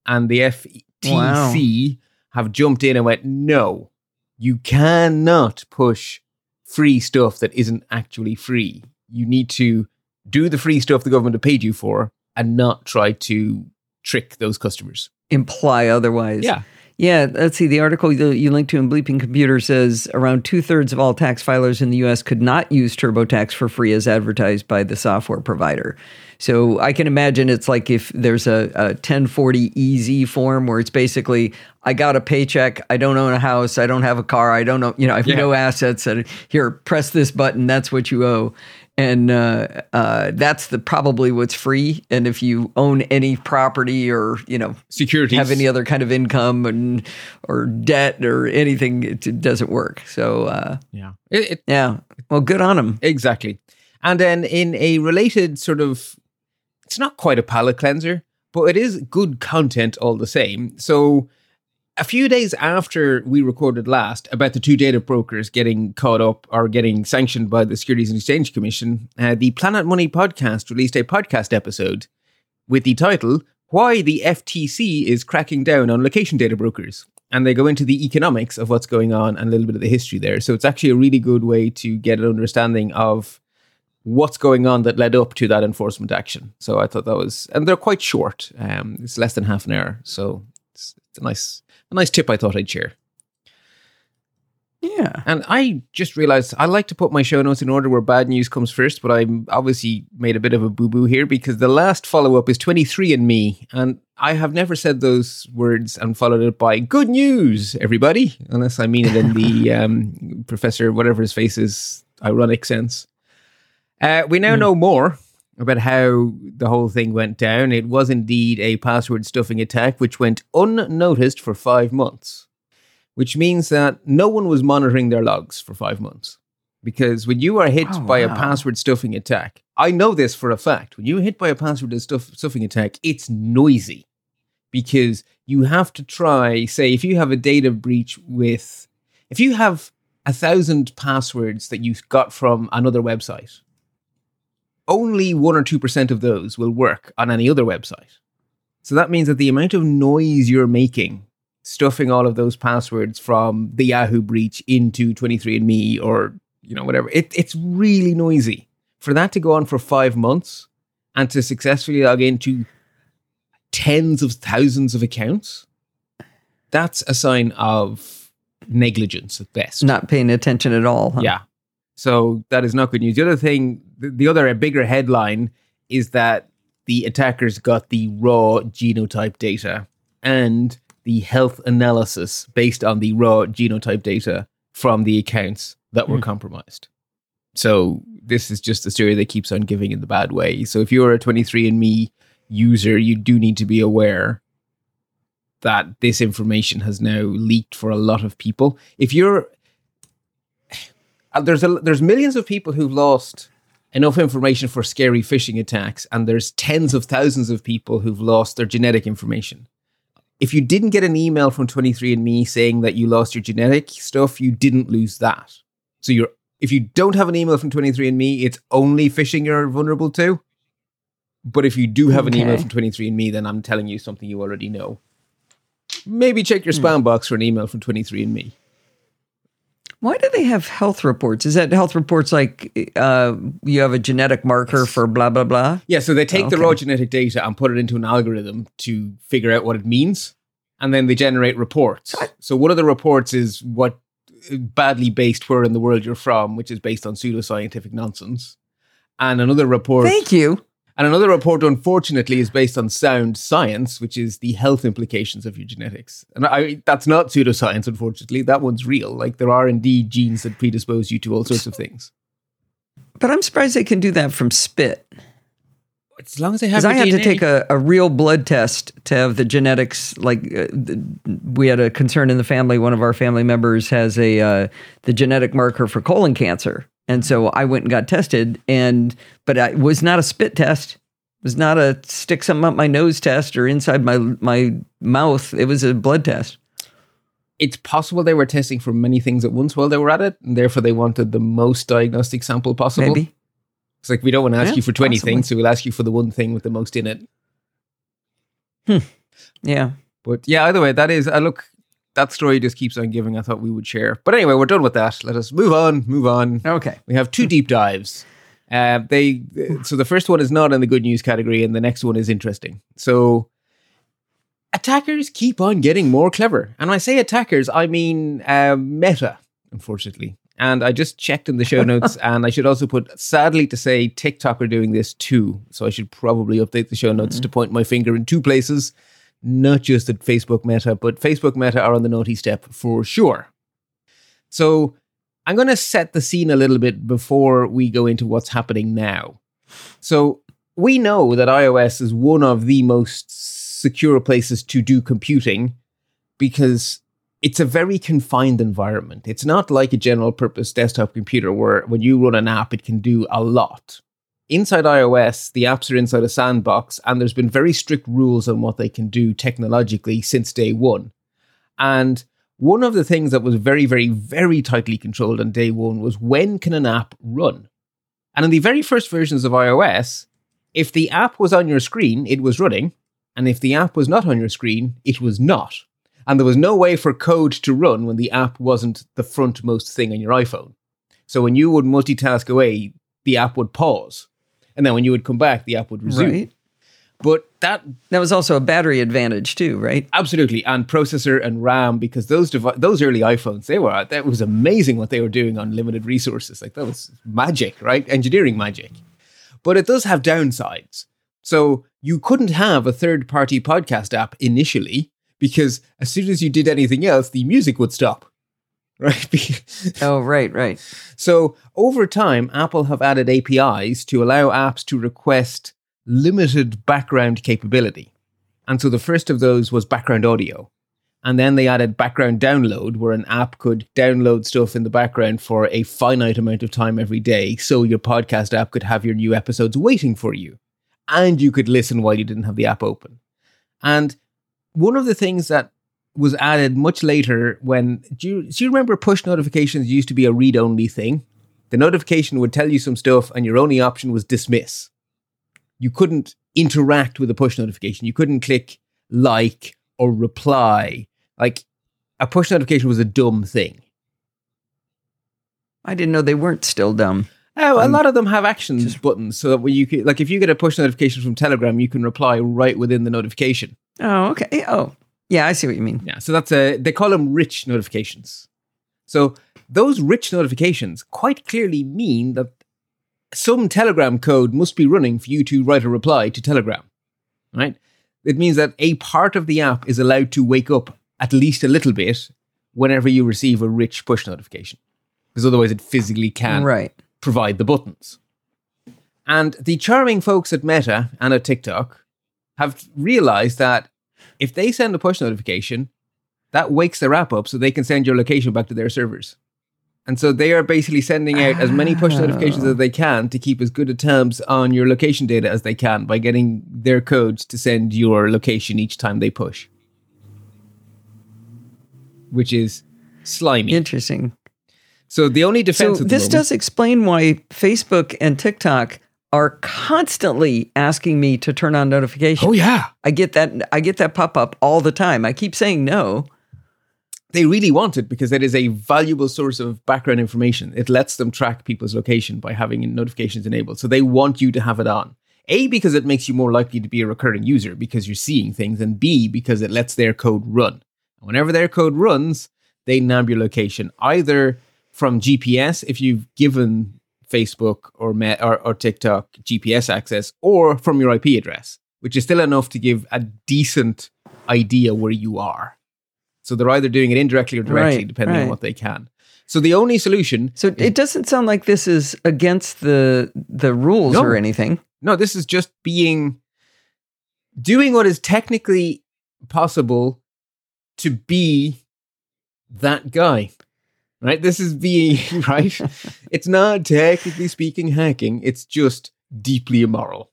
And the FTC have jumped in and went, no, you cannot push free stuff that isn't actually free. You need to do the free stuff the government have paid you for and not try to trick those customers. Imply otherwise. Yeah. Yeah, let's see. The article you linked to in Bleeping Computer says around two thirds of all tax filers in the U.S. could not use TurboTax for free as advertised by the software provider. So I can imagine it's like if there's a, a 1040 EZ form where it's basically I got a paycheck, I don't own a house, I don't have a car, I don't know, you know, I have Yeah. no assets, and here press this button, that's what you owe. And uh, uh, that's the probably what's free. And if you own any property or you know Securities. have any other kind of income and or debt or anything, it, it doesn't work. So uh, yeah. It, it, yeah, well, good on them. Exactly. And then in a related sort of, it's not quite a palate cleanser, but it is good content all the same. So a few days after we recorded last about the two data brokers getting caught up or getting sanctioned by the Securities and Exchange Commission, uh, the Planet Money podcast released a podcast episode with the title Why the FTC is Cracking Down on Location Data Brokers. And they go into the economics of what's going on and a little bit of the history there. So it's actually a really good way to get an understanding of what's going on that led up to that enforcement action. So I thought that was, and they're quite short. Um, it's less than half an hour, so it's, it's a nice, a nice tip. I thought I'd share. Yeah. And I just realized I like to put my show notes in order where bad news comes first, but I obviously made a bit of a boo boo here because the last follow up is 23andMe. And I have never said those words and followed it by good news, everybody, unless I mean it in the <laughs> um, Professor, whatever his face is, ironic sense. Uh, we now know more about how the whole thing went down. It was indeed a password stuffing attack, which went unnoticed for five months, which means that no one was monitoring their logs for five months. Because when you are hit Oh, by a password stuffing attack, I know this for a fact. When you're hit by a password stuff, stuffing attack, it's noisy because you have to try, say, if you have a data breach with, if you have a thousand passwords that you got from another website, only one or two percent of those will work on any other website. So that means that the amount of noise you're making, stuffing all of those passwords from the Yahoo breach into 23andMe or you know whatever, it, it's really noisy. For that to go on for five months and to successfully log into tens of thousands of accounts, that's a sign of negligence at best. Not paying attention at all. huh? Yeah. So that is not good news. The other thing, the, the other a bigger headline is that the attackers got the raw genotype data and the health analysis based on the raw genotype data from the accounts that were hmm. compromised. So this is just a story that keeps on giving in the bad way. So if you're a 23andMe user, you do need to be aware that this information has now leaked for a lot of people. If you're Uh, there's a, there's millions of people who've lost enough information for scary phishing attacks, and there's tens of thousands of people who've lost their genetic information. If you didn't get an email from 23andMe saying that you lost your genetic stuff, you didn't lose that. So you're if you don't have an email from 23andMe, it's only phishing you're vulnerable to. But if you do have an email from 23andMe, then I'm telling you something you already know. Maybe check your hmm. spam box for an email from 23andMe. Why do they have health reports? Is that health reports like uh, you have a genetic marker for blah blah blah? Yeah, so they take the Okay. raw genetic data and put it into an algorithm to figure out what it means, and then they generate reports. So one of the reports is what badly based where in the world you're from, which is based on pseudoscientific nonsense. And another report Thank you. And another report, unfortunately, is based on sound science, which is the health implications of your genetics. And I, that's not pseudoscience, unfortunately. That one's real. Like there are indeed genes that predispose you to all sorts of things. But I'm surprised they can do that from spit. As long as they have, Because I your had to take a, a real blood test to have the genetics. Like uh, th- we had a concern in the family. One of our family members has a uh, the genetic marker for colon cancer, and so I went and got tested. And but it was not a spit test. It was not a stick something up my nose test or inside my my mouth. It was a blood test. it's possible they were testing for many things at once while they were at it, and therefore they wanted the most diagnostic sample possible. Maybe. It's like we don't want to ask Yeah, you for 20 possibly. things, so we'll ask you for the one thing with the most in it. Hmm. Yeah. But yeah, either way, that is, I look, that story just keeps on giving. I thought we would share. But anyway, we're done with that. Let us move on, move on. Okay. We have two deep dives. Uh, they so the first one is not in the good news category, and the next one is interesting. So attackers keep on getting more clever, and when I say attackers, I mean uh, Meta, unfortunately. And I just checked in the show notes, <laughs> and I should also put sadly to say TikTok are doing this too. So I should probably update the show notes to point my finger in two places, not just at Facebook Meta, but Facebook Meta are on the naughty step for sure. So I'm going to set the scene a little bit before we go into what's happening now. So we know that iOS is one of the most secure places to do computing because it's a very confined environment. It's not like a general purpose desktop computer where when you run an app, it can do a lot. Inside iOS, the apps are inside a sandbox, and there's been very strict rules on what they can do technologically since day one. And one of the things that was very, very, very tightly controlled on day one was when can an app run? And in the very first versions of iOS, if the app was on your screen, it was running. And if the app was not on your screen, it was not. And there was no way for code to run when the app wasn't the frontmost thing on your iPhone. So when you would multitask away, the app would pause. And then when you would come back, the app would resume. Right. But that That was also a battery advantage too, right? Absolutely, and processor and RAM because those devi- those early iPhones they were that was amazing what they were doing on limited resources. Like that was magic, right? Engineering magic. But it does have downsides. So you couldn't have a third party podcast app initially because as soon as you did anything else, the music would stop. <laughs> right? Oh, right, right. so over time, Apple have added APIs to allow apps to request limited background capability. And so the first of those was background audio. And then they added background download, where an app could download stuff in the background for a finite amount of time every day. So your podcast app could have your new episodes waiting for you. And you could listen while you didn't have the app open. And one of the things that was added much later when do you, do you remember push notifications used to be a read only thing? The notification would tell you some stuff, and your only option was dismiss. You couldn't interact with a push notification. You couldn't click like or reply. Like a push notification was a dumb thing. I didn't know they weren't still dumb. Oh, a Um, lot of them have actions buttons, so that when you can, like, if you get a push notification from Telegram, you can reply right within the notification. Oh, okay. Oh, yeah, I see what you mean. Yeah, so that's a they call them rich notifications. So those rich notifications quite clearly mean that some Telegram code must be running for you to write a reply to Telegram. Right? It means that a part of the app is allowed to wake up at least a little bit whenever you receive a rich push notification. Because otherwise it physically can Right. provide the buttons. And the charming folks at Meta and at TikTok have realized that if they send a push notification, that wakes their app up so they can send your location back to their servers. And so they are basically sending out as many push notifications ah. as they can to keep as good a tabs on your location data as they can by getting their codes to send your location each time they push. Which is slimy. Interesting. so the only defense So this does explain why Facebook and TikTok are constantly asking me to turn on notifications. Oh yeah. I get that I get that pop up all the time. I keep saying no. they really want it because it is a valuable source of background information. It lets them track people's location by having notifications enabled. So they want you to have it on. A, because it makes you more likely to be a recurring user because you're seeing things, and B, because it lets their code run. And whenever their code runs, they nab your location either from GPS if you've given Facebook or, Met, or, or TikTok GPS access, or from your IP address, which is still enough to give a decent idea where you are. So they're either doing it indirectly or directly, Right, depending on what they can. So the only solution, So it doesn't sound like this is against the the rules No. or anything. no, this is just being doing what is technically possible to be that guy. Right? This is being <laughs> right. it's not technically speaking hacking. It's just deeply immoral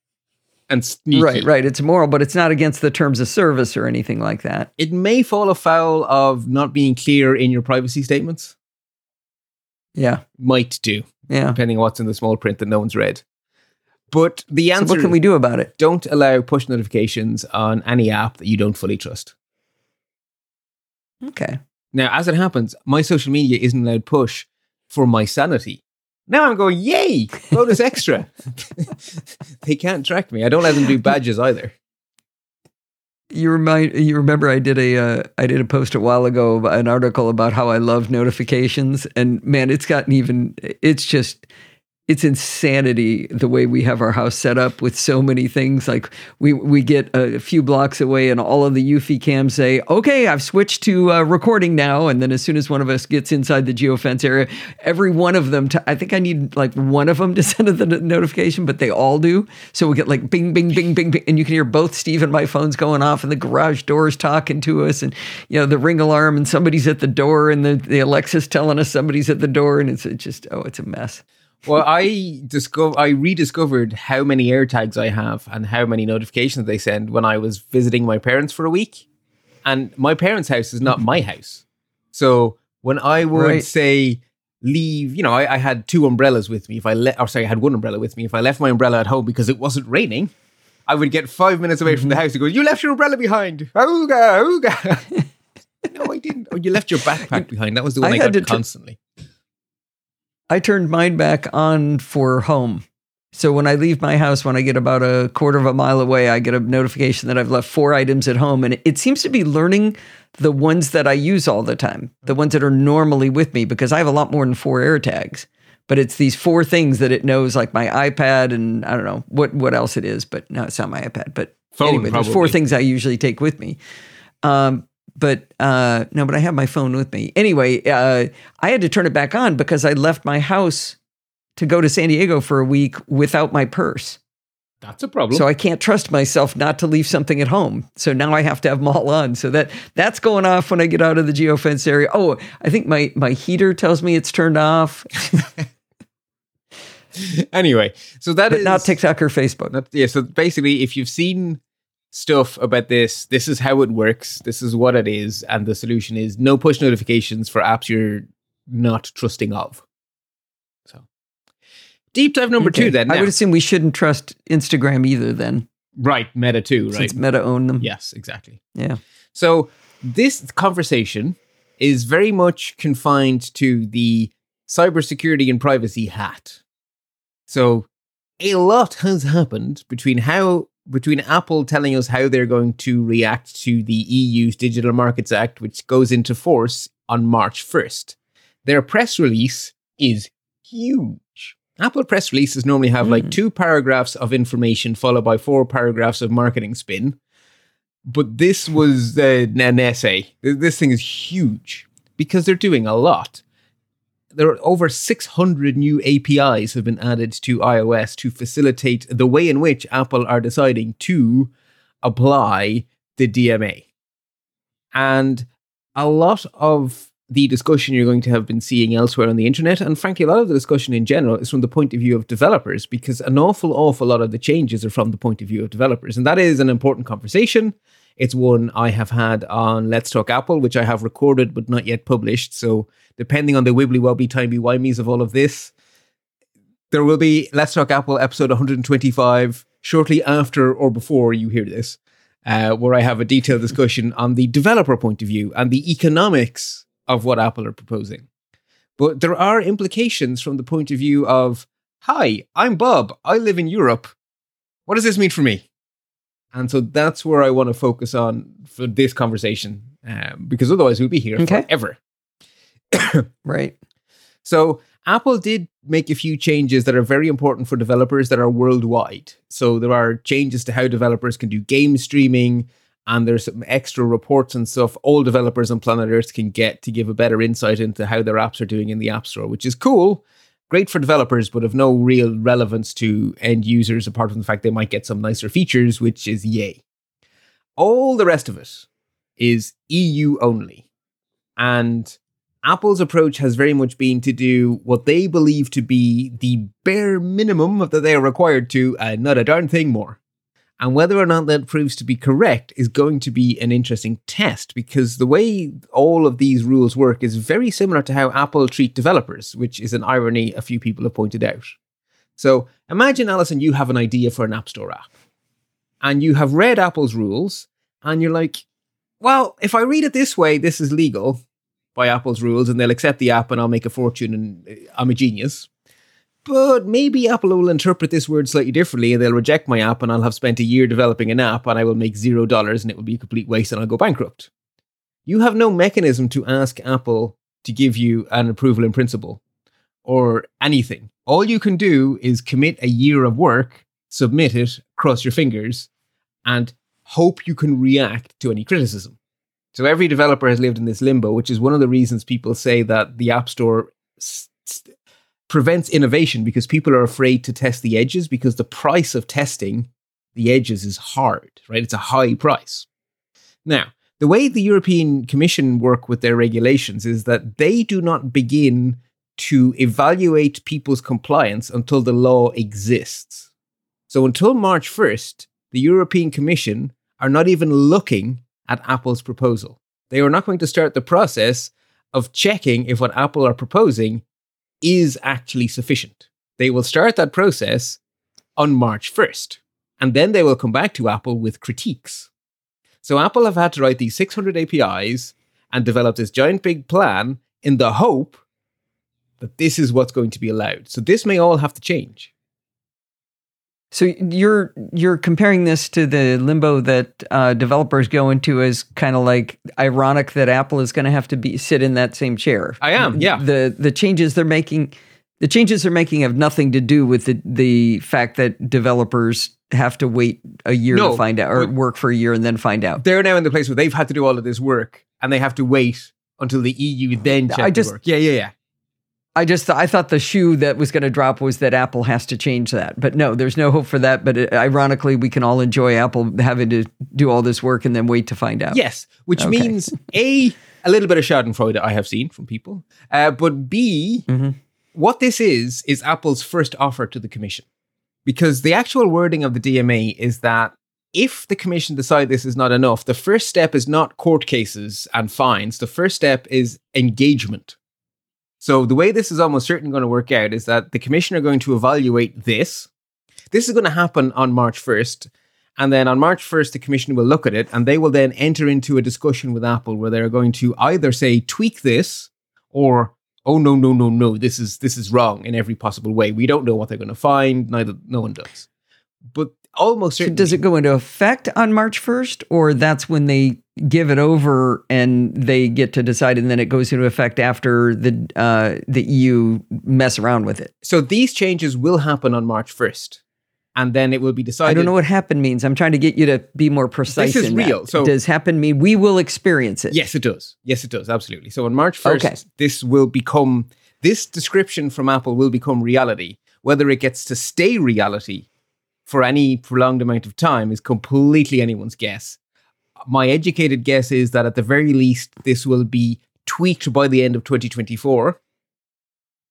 <laughs> and sneaky. Right, right. It's moral, but it's not against the terms of service or anything like that. It may fall afoul of not being clear in your privacy statements. Yeah. Might do. Yeah. depending on what's in the small print that no one's read. But the So answer what can we do about it? don't allow push notifications on any app that you don't fully trust. Okay. Now, as it happens, my social media isn't allowed push for my sanity. Now I'm going, yay, bonus extra. <laughs> they can't track me. I don't let them do <laughs> badges either. You remind you remember I did a uh, I did a post a while ago about an article about how I love notifications and man it's gotten even it's just it's insanity the way we have our house set up with so many things. Like we we get a few blocks away and all of the Eufy cams say okay I've switched to uh, recording now. And then as soon as one of us gets inside the geofence area every one of them to, I think I need like one of them to <laughs> send the notification but they all do. So we get like bing bing bing bing bing and you can hear both Steve and my phones going off and the garage doors talking to us and you know the ring alarm and somebody's at the door and the, the Alexa's telling us somebody's at the door and it's it just oh it's a mess Well, I discover I rediscovered how many AirTags I have and how many notifications they send when I was visiting my parents for a week. And my parents' house is not my house. So when I would Right. say leave, you know, I, I had two umbrellas with me. If I let, or sorry, I had one umbrella with me. If I left my umbrella at home because it wasn't raining, I would get five minutes away Mm-hmm. from the house and go, "You left your umbrella behind." Ooga, ooga. <laughs> no, I didn't. Oh, you left your backpack <laughs> behind. That was the one I I, got to tr- constantly. I turned mine back on for home. So when I leave my house, when I get about a quarter of a mile away, I get a notification that I've left four items at home. And it seems to be learning the ones that I use all the time, the ones that are normally with me, because I have a lot more than four air tags. But it's these four things that it knows, like my iPad and I don't know what what else it is, but no, it's not my iPad. But Phone, anyway, there's four things I usually take with me. Um, but uh, no, but I have my phone with me. Anyway, uh, I had to turn it back on because I left my house to go to San Diego for a week without my purse. That's a problem. So I can't trust myself not to leave something at home. So now I have to have them all on. So that that's going off when I get out of the geofence area. Oh, I think my my heater tells me it's turned off, <laughs> anyway, so that but is not TikTok or Facebook. That, yeah, so basically, if you've seen stuff about this, this is how it works, this is what it is, and the solution is no push notifications for apps you're not trusting of. So, deep dive number Okay. two, then. I would assume we shouldn't trust Instagram either. Then right, Meta too, right? since Meta owned them. Yes, exactly. Yeah. So this conversation is very much confined to the cybersecurity and privacy hat. So a lot has happened between how between Apple telling us how they're going to react to the EU's Digital Markets Act, which goes into force on March 1st. Their press release is huge. Apple press releases normally have like Mm. two paragraphs of information followed by four paragraphs of marketing spin but this was uh, an essay. This thing is huge because they're doing a lot. There are over 600 new APIs have been added to iOS to facilitate the way in which Apple are deciding to apply the DMA. And a lot of the discussion you're going to have been seeing elsewhere on the internet, and frankly, a lot of the discussion in general is from the point of view of developers, because an awful, awful lot of the changes are from the point of view of developers. And that is an important conversation. It's one I have had on Let's Talk Apple, which I have recorded but not yet published. So, depending on the wibbly wobbly timey wimeys of all of this, there will be Let's Talk Apple episode 125 shortly after or before you hear this, uh, where I have a detailed discussion on the developer point of view and the economics of what Apple are proposing. But there are implications from the point of view of, hi, I'm Bob. I live in Europe. What does this mean for me? And so that's where I want to focus on for this conversation, um, because otherwise we'll be here Okay. forever. <coughs> Right. So Apple did make a few changes that are very important for developers that are worldwide. So there are changes to how developers can do game streaming, and there's some extra reports and stuff all developers on planet Earth can get to give a better insight into how their apps are doing in the App Store, which is cool. Great for developers, but of no real relevance to end users apart from the fact they might get some nicer features, which is yay. All the rest of it is EU only. And Apple's approach has very much been to do what they believe to be the bare minimum that they are required to, and not a darn thing more. And whether or not that proves to be correct is going to be an interesting test because the way all of these rules work is very similar to how Apple treat developers, which is an irony a few people have pointed out. So imagine, Allison, you have an idea for an App Store app, and you have read Apple's rules, and you're like, well, if I read it this way, this is legal by Apple's rules and they'll accept the app and I'll make a fortune and uh, I'm a genius. But maybe Apple will interpret this word slightly differently and they'll reject my app and I'll have spent a year developing an app and I will make zero dollars and it will be a complete waste and I'll go bankrupt. You have no mechanism to ask Apple to give you an approval in principle or anything. All you can do is commit a year of work, submit it, cross your fingers, and hope you can react to any criticism. So every developer has lived in this limbo, which is one of the reasons people say that the App Store s- s- prevents innovation because people are afraid to test the edges because the price of testing the edges is hard, right? It's a high price. Now, the way the European Commission work with their regulations is that they do not begin to evaluate people's compliance until the law exists. So until March 1st, the European Commission are not even looking at Apple's proposal. They are not going to start the process of checking if what Apple are proposing is actually sufficient. They will start that process on March 1st, and then they will come back to Apple with critiques. So Apple have had to write these 600 APIs and develop this giant big plan in the hope that this is what's going to be allowed. So this may all have to change. So you're you're comparing this to the limbo that uh, developers go into as kind of like ironic that Apple is going to have to be sit in that same chair. I am, yeah. The the changes they're making The changes they're making have nothing to do with the the fact that developers have to wait a year No, to find out or work for a year and then find out. They're now in the place where they've had to do all of this work and they have to wait until the EU then check I the just- work. Yeah, yeah, yeah. I just I thought the shoe that was going to drop was that Apple has to change that. But no, there's no hope for that, but it, ironically we can all enjoy Apple having to do all this work and then wait to find out. Yes, which Okay. means A, a little bit of Schadenfreude I have seen from people, uh, but B, Mhm. what this is, is Apple's first offer to the Commission. Because the actual wording of the DMA is that if the Commission decide this is not enough, the first step is not court cases and fines. The first step is engagement. So the way this is almost certainly going to work out is that the Commission are going to evaluate this. This is going to happen on March 1st. And then on March 1st, the commission will look at it and they will then enter into a discussion with Apple where they're going to either say, tweak this or, oh, no, no, no, no, this is, this is wrong in every possible way. We don't know what they're going to find. Neither, no one does. But almost So does it go into effect on March 1st or that's when they give it over and they get to decide and then it goes into effect after the uh, the EU mess around with it? so these changes will happen on March 1st. And then it will be decided. I don't know what happen means. I'm trying to get you to be more precise. This is in that. real. So- does happen mean we will experience it? Yes, it does. Yes, it does. Absolutely. So on March 1st, Okay. this will become, this description from Apple will become reality. Whether it gets to stay reality for any prolonged amount of time is completely anyone's guess. My educated guess is that at the very least, this will be tweaked by the end of 2024,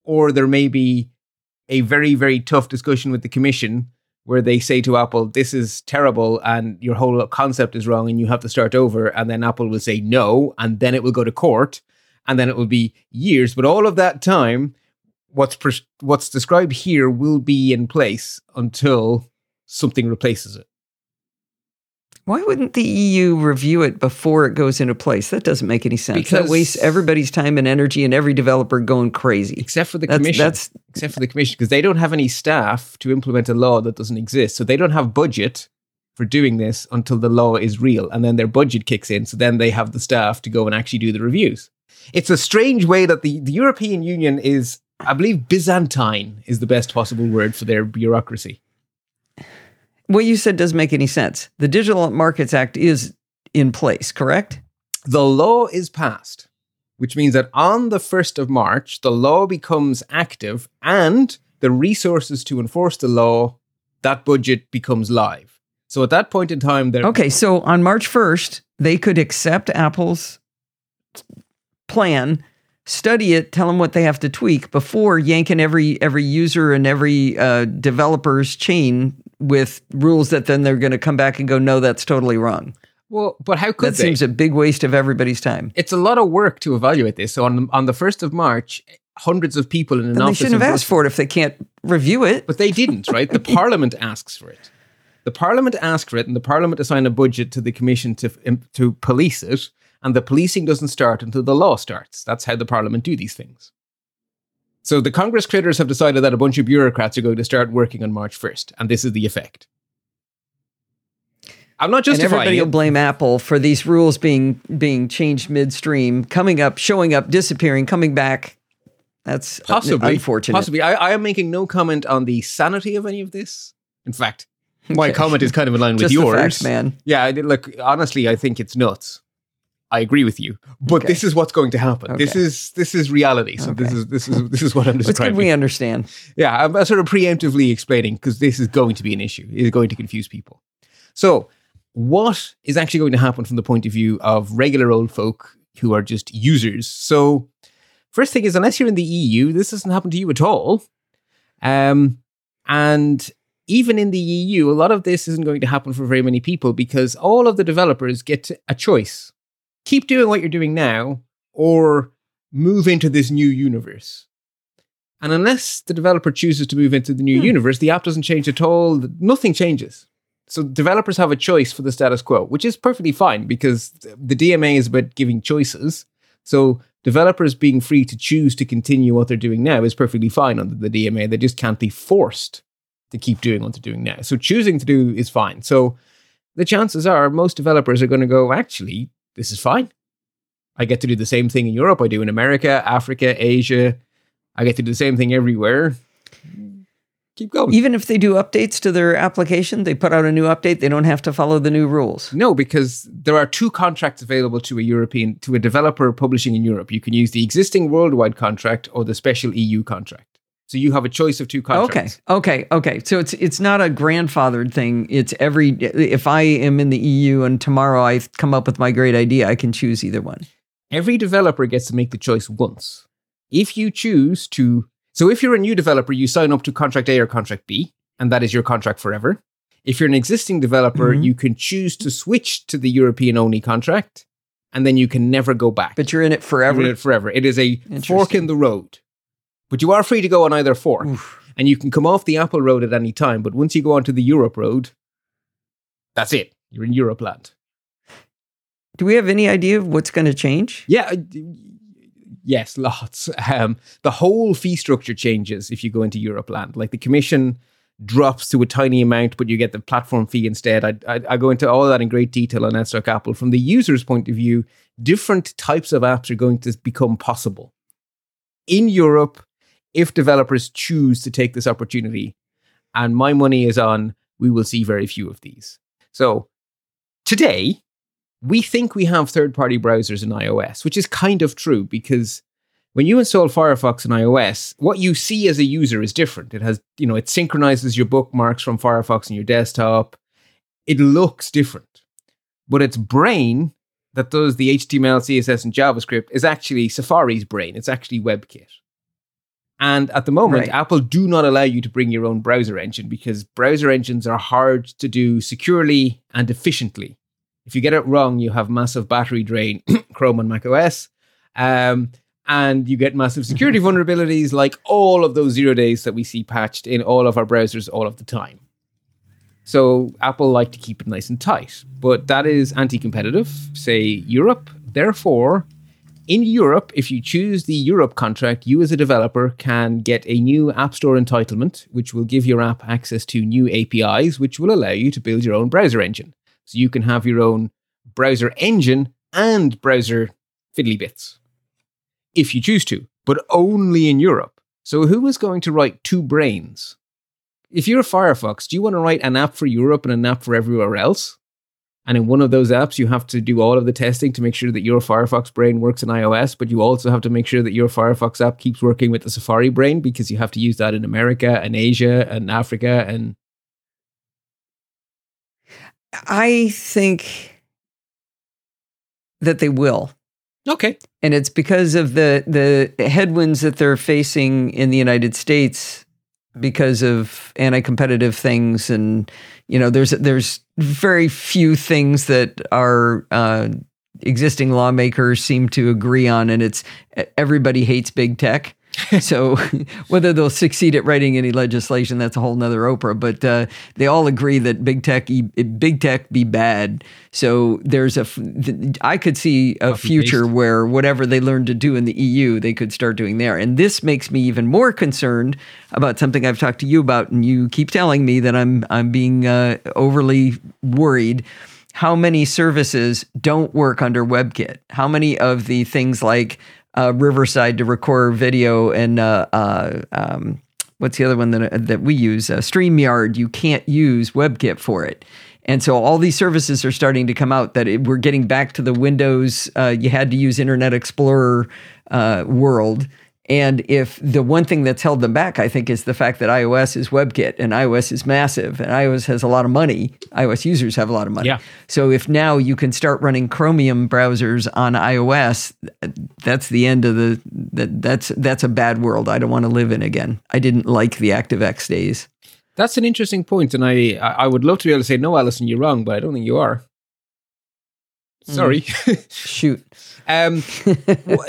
or there may be a very, very tough discussion with the commission where they say to Apple, this is terrible and your whole concept is wrong and you have to start over. And then Apple will say no, and then it will go to court, and then it will be years. But all of that time, what's pres- what's described here will be in place until something replaces it. Why wouldn't the EU review it before it goes into place? That doesn't make any sense. Because- that wastes everybody's time and energy and every developer going crazy. Except for the That's- commission. that's- except for the commission, because they don't have any staff to implement a law that doesn't exist. So they don't have budget for doing this until the law is real. And then their budget kicks in. So then they have the staff to go and actually do the reviews. It's a strange way that the, the European Union is, I believe, Byzantine is the best possible word for their bureaucracy. What you said doesn't make any sense. The Digital Markets Act is in place, correct? The law is passed, which means that on the 1st of March, the law becomes active and the resources to enforce the law, that budget becomes live. So at that point in time, there. Okay, so on March 1st, they could accept Apple's plan, study it, tell them what they have to tweak before yanking every every user and every uh, developer's chain with rules that then they're going to come back and go, no, that's totally wrong. Well, but how could that they? seems a big waste of everybody's time. it's a lot of work to evaluate this. So on on the first of March, hundreds of people in an Then they shouldn't have asked for it if they can't review it. But they didn't, right? The <laughs> Parliament asks for it. The Parliament asked for it, and the Parliament assigned a budget to the Commission to to police it. And the policing doesn't start until the law starts. That's how the Parliament do these things. So the Congress critters have decided that a bunch of bureaucrats are going to start working on March first, and this is the effect. I'm not and justifying everybody it. will blame Apple for these rules being being changed midstream, coming up, showing up, disappearing, coming back. That's possibly unfortunate. Possibly, I, I am making no comment on the sanity of any of this. In fact, my Okay. comment is kind of in line <laughs> with Just yours, facts, man. Yeah, look, honestly, I think it's nuts. I agree with you, but Okay. this is what's going to happen. This is this is reality. So this is this is this is what I'm It's good describing. we understand. Yeah, I'm sort of preemptively explaining because this is going to be an issue. It is going to confuse people. So, what is actually going to happen from the point of view of regular old folk who are just users? So, first thing is, unless you're in the EU, this doesn't happen to you at all. Um, and even in the EU, a lot of this isn't going to happen for very many people because all of the developers get a choice: keep doing what you're doing now, or move into this new universe. And unless the developer chooses to move into the new Hmm. universe, the app doesn't change at all. Nothing changes. So developers have a choice for the status quo, which is perfectly fine because the DMA is about giving choices. So developers being free to choose to continue what they're doing now is perfectly fine under the DMA. They just can't be forced to keep doing what they're doing now. So choosing to do is fine. So the chances are most developers are going to go, actually, this is fine. I get to do the same thing in Europe I do in America, Africa, Asia, I get to do the same thing everywhere. Keep going. Even if they do updates to their application, they put out a new update, they don't have to follow the new rules. No, because there are two contracts available to a European to a developer publishing in Europe. You can use the existing worldwide contract or the special EU contract. So you have a choice of two contracts. Okay, okay, okay. So it's it's not a grandfathered thing. It's every if I am in the EU and tomorrow I come up with my great idea, I can choose either one. Every developer gets to make the choice once. If you choose to so if you're a new developer, you sign up to contract A or contract B, and that is your contract forever. If you're an existing developer, Mhm. you can choose to switch to the European only contract, and then you can never go back. But you're in it forever. You're in it forever. It is a fork in the road. But you are free to go on either fork. Oof. And you can come off the Apple road at any time. But once you go onto the Europe road, that's it. You're in Europe land. Do we have any idea of what's going to change? Yeah. Yes, lots. Um, the whole fee structure changes if you go into Europe land. Like the commission drops to a tiny amount, but you get the platform fee instead. I, I, I go into all that in great detail on Talk Apple. From the user's point of view, different types of apps are going to become possible. In Europe, if developers choose to take this opportunity, and my money is on, we will see very few of these. So today, we think we have third party browsers in iOS, which is kind of true because when you install Firefox in iOS, what you see as a user is different. It has, you know, it synchronizes your bookmarks from Firefox on your desktop. It looks different. But its brain that does the HTML, CSS, and JavaScript is actually Safari's brain. It's actually WebKit. And at the moment, Right. Apple do not allow you to bring your own browser engine because browser engines are hard to do securely and efficiently. If you get it wrong, you have massive battery drain, <clears throat> Chrome and Mac OS, um, and you get massive security <laughs> vulnerabilities like all of those zero days that we see patched in all of our browsers all of the time. So Apple like to keep it nice and tight, but that is anti-competitive. Say Europe. Therefore, in Europe, if you choose the Europe contract, you as a developer can get a new App Store entitlement, which will give your app access to new APIs, which will allow you to build your own browser engine. So you can have your own browser engine and browser fiddly bits if you choose to, but only in Europe. So who is going to write two brains? If you're Firefox, do you want to write an app for Europe and an app for everywhere else? And in one of those apps, you have to do all of the testing to make sure that your Firefox brain works in iOS, but you also have to make sure that your Firefox app keeps working with the Safari brain because you have to use that in America and Asia and Africa and I think that they will. okay. And it's because of the the headwinds that they're facing in the United States because of anti-competitive things. And you know there's there's very few things that our uh, existing lawmakers seem to agree on. And it's everybody hates big tech <laughs> so <laughs> whether they'll succeed at writing any legislation that's a whole nother oprah but uh, they all agree that big tech big tech be bad. So there's a i could see a future where whatever they learned to do in the eu they could start doing there. And this makes me even more concerned about something i've talked to you about and you keep telling me that i'm i'm being uh, overly worried. How many services don't work under WebKit? How many of the things like uh, Riverside to record video and uh, uh, um, what's the other one that that we use? Uh, StreamYard. You can't use WebKit for it. And so all these services are starting to come out that it, we're getting back to the Windows. Uh, you had to use Internet Explorer uh, world. And if the one thing that's held them back, I think, is the fact that iOS is WebKit and iOS is massive and iOS has a lot of money. iOS users have a lot of money. Yeah. So if now you can start running Chromium browsers on iOS, that's the end of the that, that's that's a bad world. I don't want to live in again. I didn't like the ActiveX days. That's an interesting point, and I I would love to be able to say no, Allison, you're wrong, but I don't think you are. Sorry. <laughs> Shoot. um,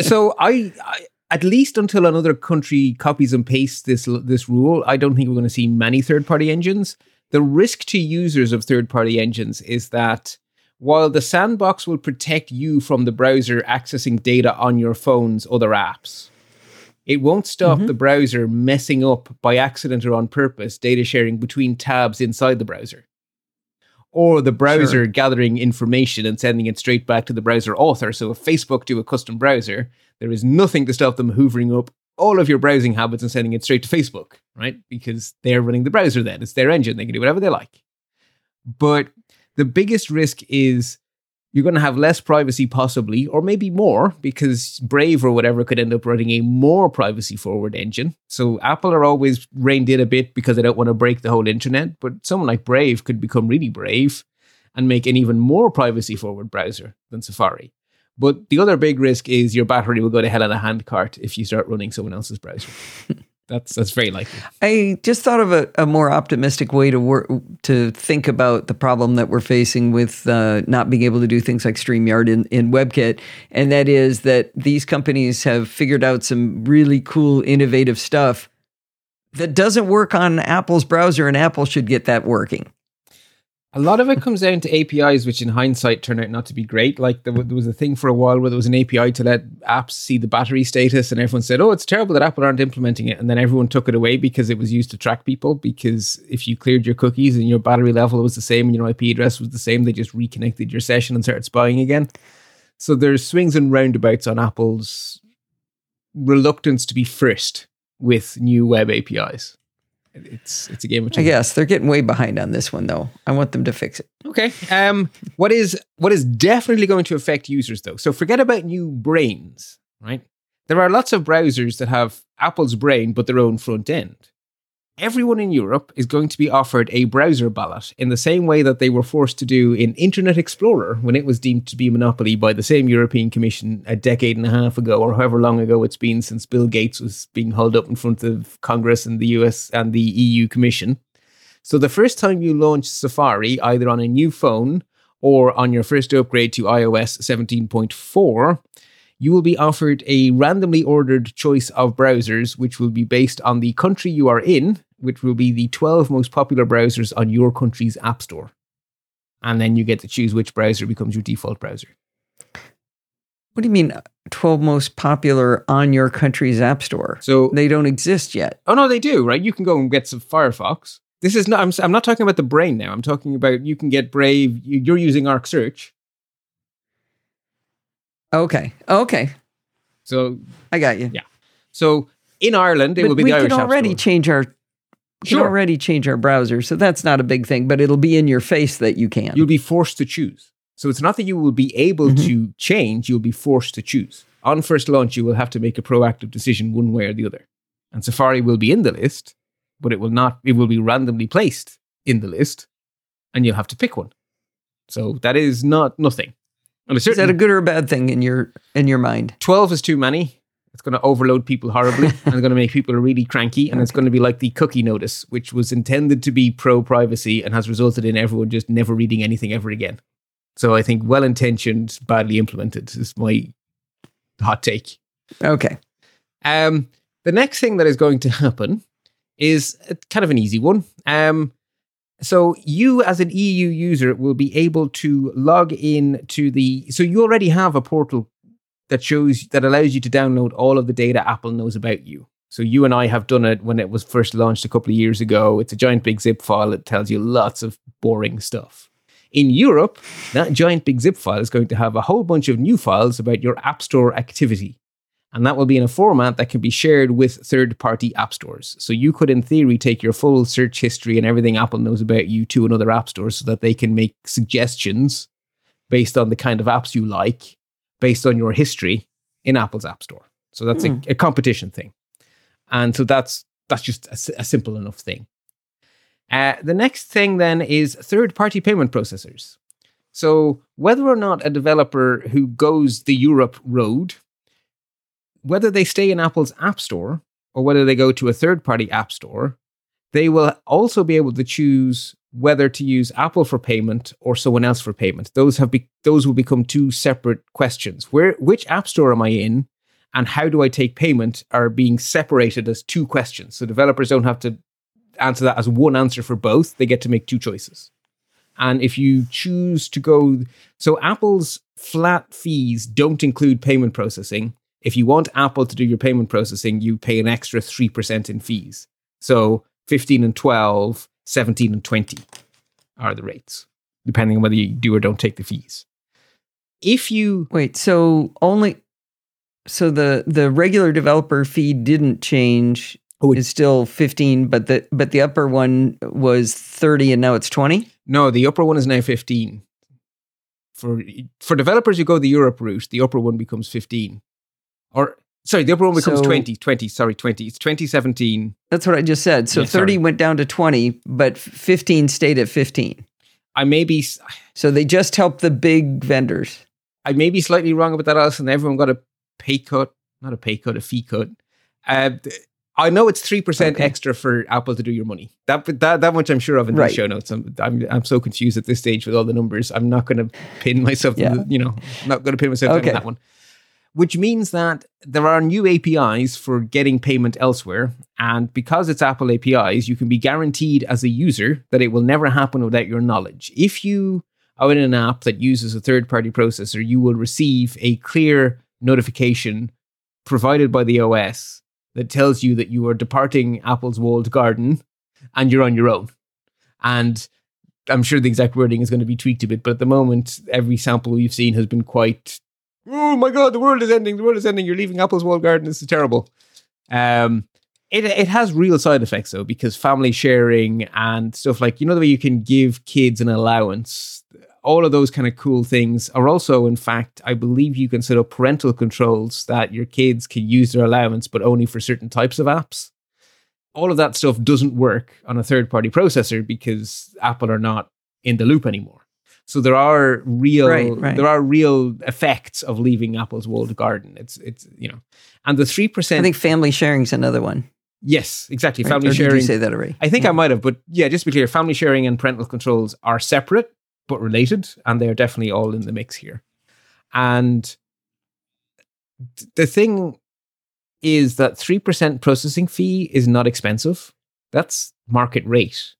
so I, I at least until another country copies and pastes this this rule, I don't think we're going to see many third party engines. The risk to users of third party engines is that while the sandbox will protect you from the browser accessing data on your phone's other apps, it won't stop mm-hmm. the browser messing up by accident or on purpose data sharing between tabs inside the browser. Or the browser gathering information and sending it straight back to the browser author. So if Facebook do a custom browser, there is nothing to stop them hoovering up all of your browsing habits and sending it straight to Facebook, right? Because they're running the browser then. It's their engine. They can do whatever they like. But the biggest risk is you're going to have less privacy, possibly, or maybe more, because Brave or whatever could end up running a more privacy forward engine. So Apple are always reined in a bit because they don't want to break the whole internet. But someone like Brave could become really brave and make an even more privacy forward browser than Safari. But the other big risk is your battery will go to hell in a handcart if you start running someone else's browser. <laughs> that's that's very likely. I just thought of a, a more optimistic way to work to think about the problem that we're facing with uh, not being able to do things like StreamYard in, in WebKit, and that is that these companies have figured out some really cool, innovative stuff that doesn't work on Apple's browser, and Apple should get that working. A lot of it comes down to APIs, which in hindsight turn out not to be great. Like there, was a thing for a while where there was an API to let apps see the battery status, and everyone said, "Oh, it's terrible that Apple aren't implementing it." And then everyone took it away because it was used to track people. Because if you cleared your cookies and your battery level was the same and your IP address was the same, they just reconnected your session and started spying again. So there's swings and roundabouts on Apple's reluctance to be first with new web APIs it's it's a game of chance. I guess they're getting way behind on this one though. I want them to fix it. Okay. Um what is what is definitely going to affect users though. So forget about new brains, right? There are lots of browsers that have Apple's brain but their own front end everyone in Europe is going to be offered a browser ballot in the same way that they were forced to do in Internet Explorer when it was deemed to be a monopoly by the same European Commission a decade and a half ago, or however long ago it's been since Bill Gates was being hauled up in front of Congress and the US and the EU Commission. So the first time you launch Safari, either on a new phone or on your first upgrade to iOS 17.4, you will be offered a randomly ordered choice of browsers, which will be based on the country you are in, which will be the 12 most popular browsers on your country's app store. And then you get to choose which browser becomes your default browser. What do you mean uh, 12 most popular on your country's app store? So they don't exist yet. Oh no, they do, right? You can go and get some Firefox. This is not I'm, I'm not talking about the brain now. I'm talking about you can get Brave, you're using Arc Search. Okay. Okay. So I got you. Yeah. So in Ireland, it but will be we the Irish can already change our we sure. can already change our browser, so that's not a big thing. But it'll be in your face that you can. You'll be forced to choose. So it's not that you will be able mm-hmm. to change; you'll be forced to choose. On first launch, you will have to make a proactive decision one way or the other. And Safari will be in the list, but it will not. It will be randomly placed in the list, and you'll have to pick one. So that is not nothing. Is that a good or a bad thing in your in your mind? Twelve is too many. It's going to overload people horribly <laughs> and it's going to make people really cranky. And okay. it's going to be like the cookie notice, which was intended to be pro privacy and has resulted in everyone just never reading anything ever again. So I think well intentioned, badly implemented is my hot take. Okay. Um, the next thing that is going to happen is kind of an easy one. Um, so you as an EU user will be able to log in to the so you already have a portal that shows that allows you to download all of the data Apple knows about you. So you and I have done it when it was first launched a couple of years ago. It's a giant big zip file that tells you lots of boring stuff. In Europe, that giant big zip file is going to have a whole bunch of new files about your App Store activity. And that will be in a format that can be shared with third party app stores. So you could, in theory, take your full search history and everything Apple knows about you to another app store so that they can make suggestions based on the kind of apps you like based on your history in Apple's App Store. So that's mm. a, hmm. a, competition thing, and so that's that's just a, a simple enough thing. Uh, the next thing then is third-party payment processors. So whether or not a developer who goes the Europe road, whether they stay in Apple's App Store or whether they go to a third-party app store, they will also be able to choose whether to use Apple for payment or someone else for payment. Those have be- those will become two separate questions. Where which app store am I in and how do I take payment are being separated as two questions. So developers don't have to answer that as one answer for both. They get to make two choices. And if you choose to go so Apple's flat fees don't include payment processing. If you want Apple to do your payment processing, you pay an extra 3% in fees. So 15 and 12 17 and 20 are the rates, depending on whether you do or don't take the fees. If you wait, so only So the the regular developer fee didn't change. Oh, it- it's still 15, but the but the upper one was 30 and now it's 20. No, the upper one is now 15. For for developers who go the Europe route, the upper one becomes 15. Or sorry, the upper one becomes So- 20, 20, sorry, 20. It's 2017. That's what I just said. So Yeah, 30 sorry. went down to 20, but 15 stayed at 15. I may be So they just helped the big vendors. I may be slightly wrong about that, Allison. Everyone got a pay cut, not a pay cut, a fee cut. Uh, I know it's three percent Okay. extra for Apple to do your money. That that that much I'm sure of in Right. the show notes. I'm, I'm I'm so confused at this stage with all the numbers. I'm not going to pin myself. Yeah. the, you know, I'm not going to pin myself Okay. on that one. Which means that there are new APIs for getting payment elsewhere, and because it's Apple APIs, you can be guaranteed as a user that it will never happen without your knowledge. If you are in an app that uses a third party processor, you will receive a clear notification provided by the OS that tells you that you are departing Apple's walled garden and you're on your own. And I'm sure the exact wording is going to be tweaked a bit, but at the moment, every sample we've seen has been quite, oh my God, the world is ending, the world is ending, you're leaving Apple's walled garden, this is terrible. Um, it, it has real side effects though, because family sharing and stuff like, you know, the way you can give kids an allowance, all of those kind of cool things are also, in fact, I believe you can set up parental controls that your kids can use their allowance, but only for certain types of apps. All of that stuff doesn't work on a third party processor because Apple are not in the loop anymore. So there are real Right, right. there are real effects of leaving Apple's walled garden. It's it's you know, and the three percent. I think family sharing is another one. Yes, exactly. right? Family Or did you say that already? I think I might have, but yeah, just to be clear, family sharing and parental controls are separate but related, and they are definitely all in the mix here. And the thing is that 3% processing fee is not expensive. That's market rate.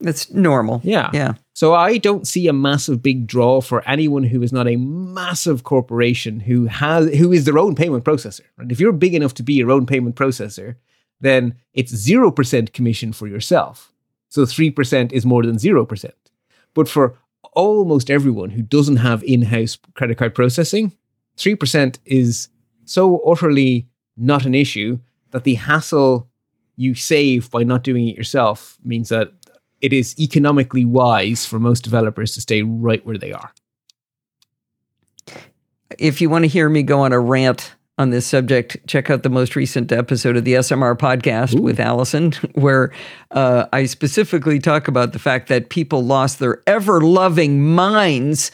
That's normal. Yeah. Yeah. So I don't see a massive big draw for anyone who is not a massive corporation who has who is their own payment processor. Right? If you're big enough to be your own payment processor, then it's 0% commission for yourself. So 3% is more than 0%. But for almost everyone who doesn't have in-house credit card processing, 3% is so utterly not an issue that the hassle you save by not doing it yourself means that it is economically wise for most developers to stay right where they are. If you want to hear me go on a rant on this subject, check out the most recent episode of the SMR podcast with Allison, <laughs> where uh, I specifically talk about the fact that people lost their ever loving minds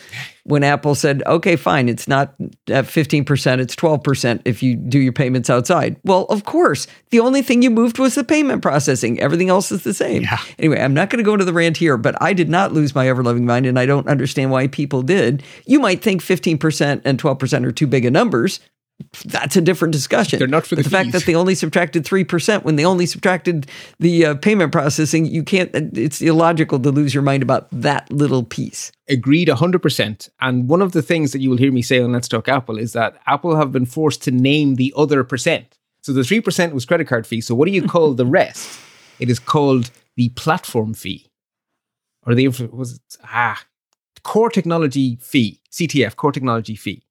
when Apple said, okay, fine, it's not at 15%, it's 12% if you do your payments outside. Well, of course, the only thing you moved was the payment processing. Everything else is the same. Anyway, I'm not going to go into the rant here, but I did not lose my ever loving mind, and I don't understand why people did. You might think 15% and 12% are too big of numbers. That's a different discussion. They're not for the the fact that they only subtracted 3% when they only subtracted the uh, payment processing, you can't, it's illogical to lose your mind about that little piece. Agreed 100%. And one of the things that you will hear me say on Let's Talk Apple is that Apple have been forced to name the other percent. So the 3% was credit card fee. So what do you call the rest? It is called the platform fee. Or the, was it, ah, core technology fee, CTF, core technology fee.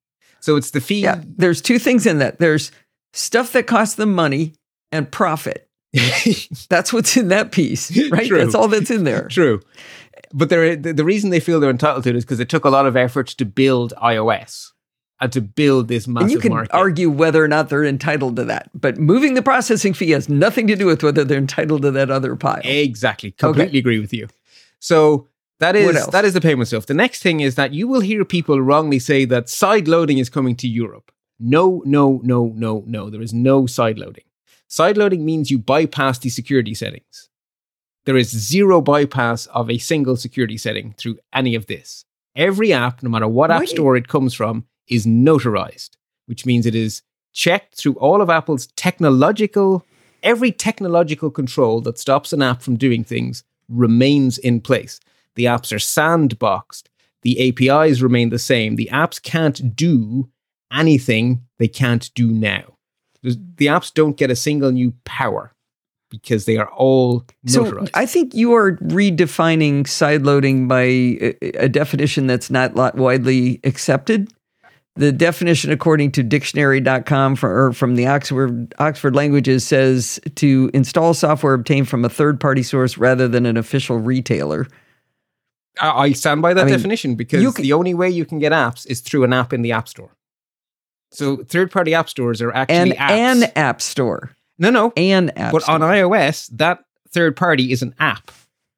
So it's the fee. Yeah, there's two things in that. There's stuff that costs them money and profit. <laughs> That's what's in that piece, right? True. That's all that's in there. True. But the, reason they feel they're entitled to it is because it took a lot of effort to build iOS and to build this massive And you can market. argue whether or not they're entitled to that, but moving the processing fee has nothing to do with whether they're entitled to that other pile. Exactly. Completely agree with you. So that is that is the payment stuff. The next thing is that you will hear people wrongly say that side loading is coming to Europe. No, no, no, no, no. There is no side loading. Side loading means you bypass the security settings. There is zero bypass of a single security setting through any of this. Every app, no matter what Why app store it comes from, is notarized, which means it is checked through all of Apple's technological, every technological control that stops an app from doing things remains in place. The apps are sandboxed. The APIs remain the same. The apps can't do anything they can't do now. The apps don't get a single new power because they are all So. I think you are redefining sideloading by a, a definition that's not widely accepted. The definition, according to dictionary.com from, or from the Oxford, Oxford Languages, says to install software obtained from a third party source rather than an official retailer. I, stand by that I mean, definition because can- the only way you can get apps is through an app in the App Store. So third party app stores are actually And apps. an app store. no, no. An app But store. on iOS, that third party is an app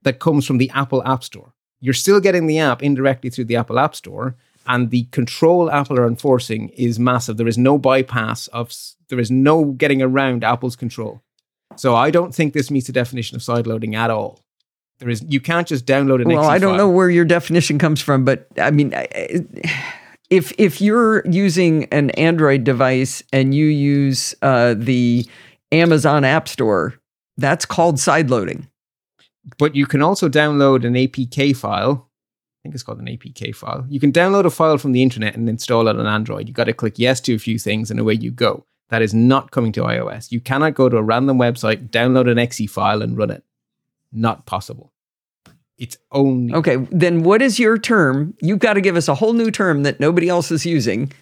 that comes from the Apple App Store. You're still getting the app indirectly through the Apple App Store, and the control Apple are enforcing is massive. There is no bypass of, there is no getting around Apple's control. So I don't think this meets the definition of sideloading at all. There is, you can't just download an well, I don't file. know where your definition comes from, but I mean, if if you're using an Android device and you use uh, the Amazon App Store, that's called sideloading. But you can also download an APK file. I think it's called an APK file. You can download a file from the internet and install it on Android. You got to click yes to a few things and away you go. That is not coming to iOS. You cannot go to a random website, download an exe file and run it. Not possible. It's only Okay, then what is your term? You've got to give us a whole new term that nobody else is using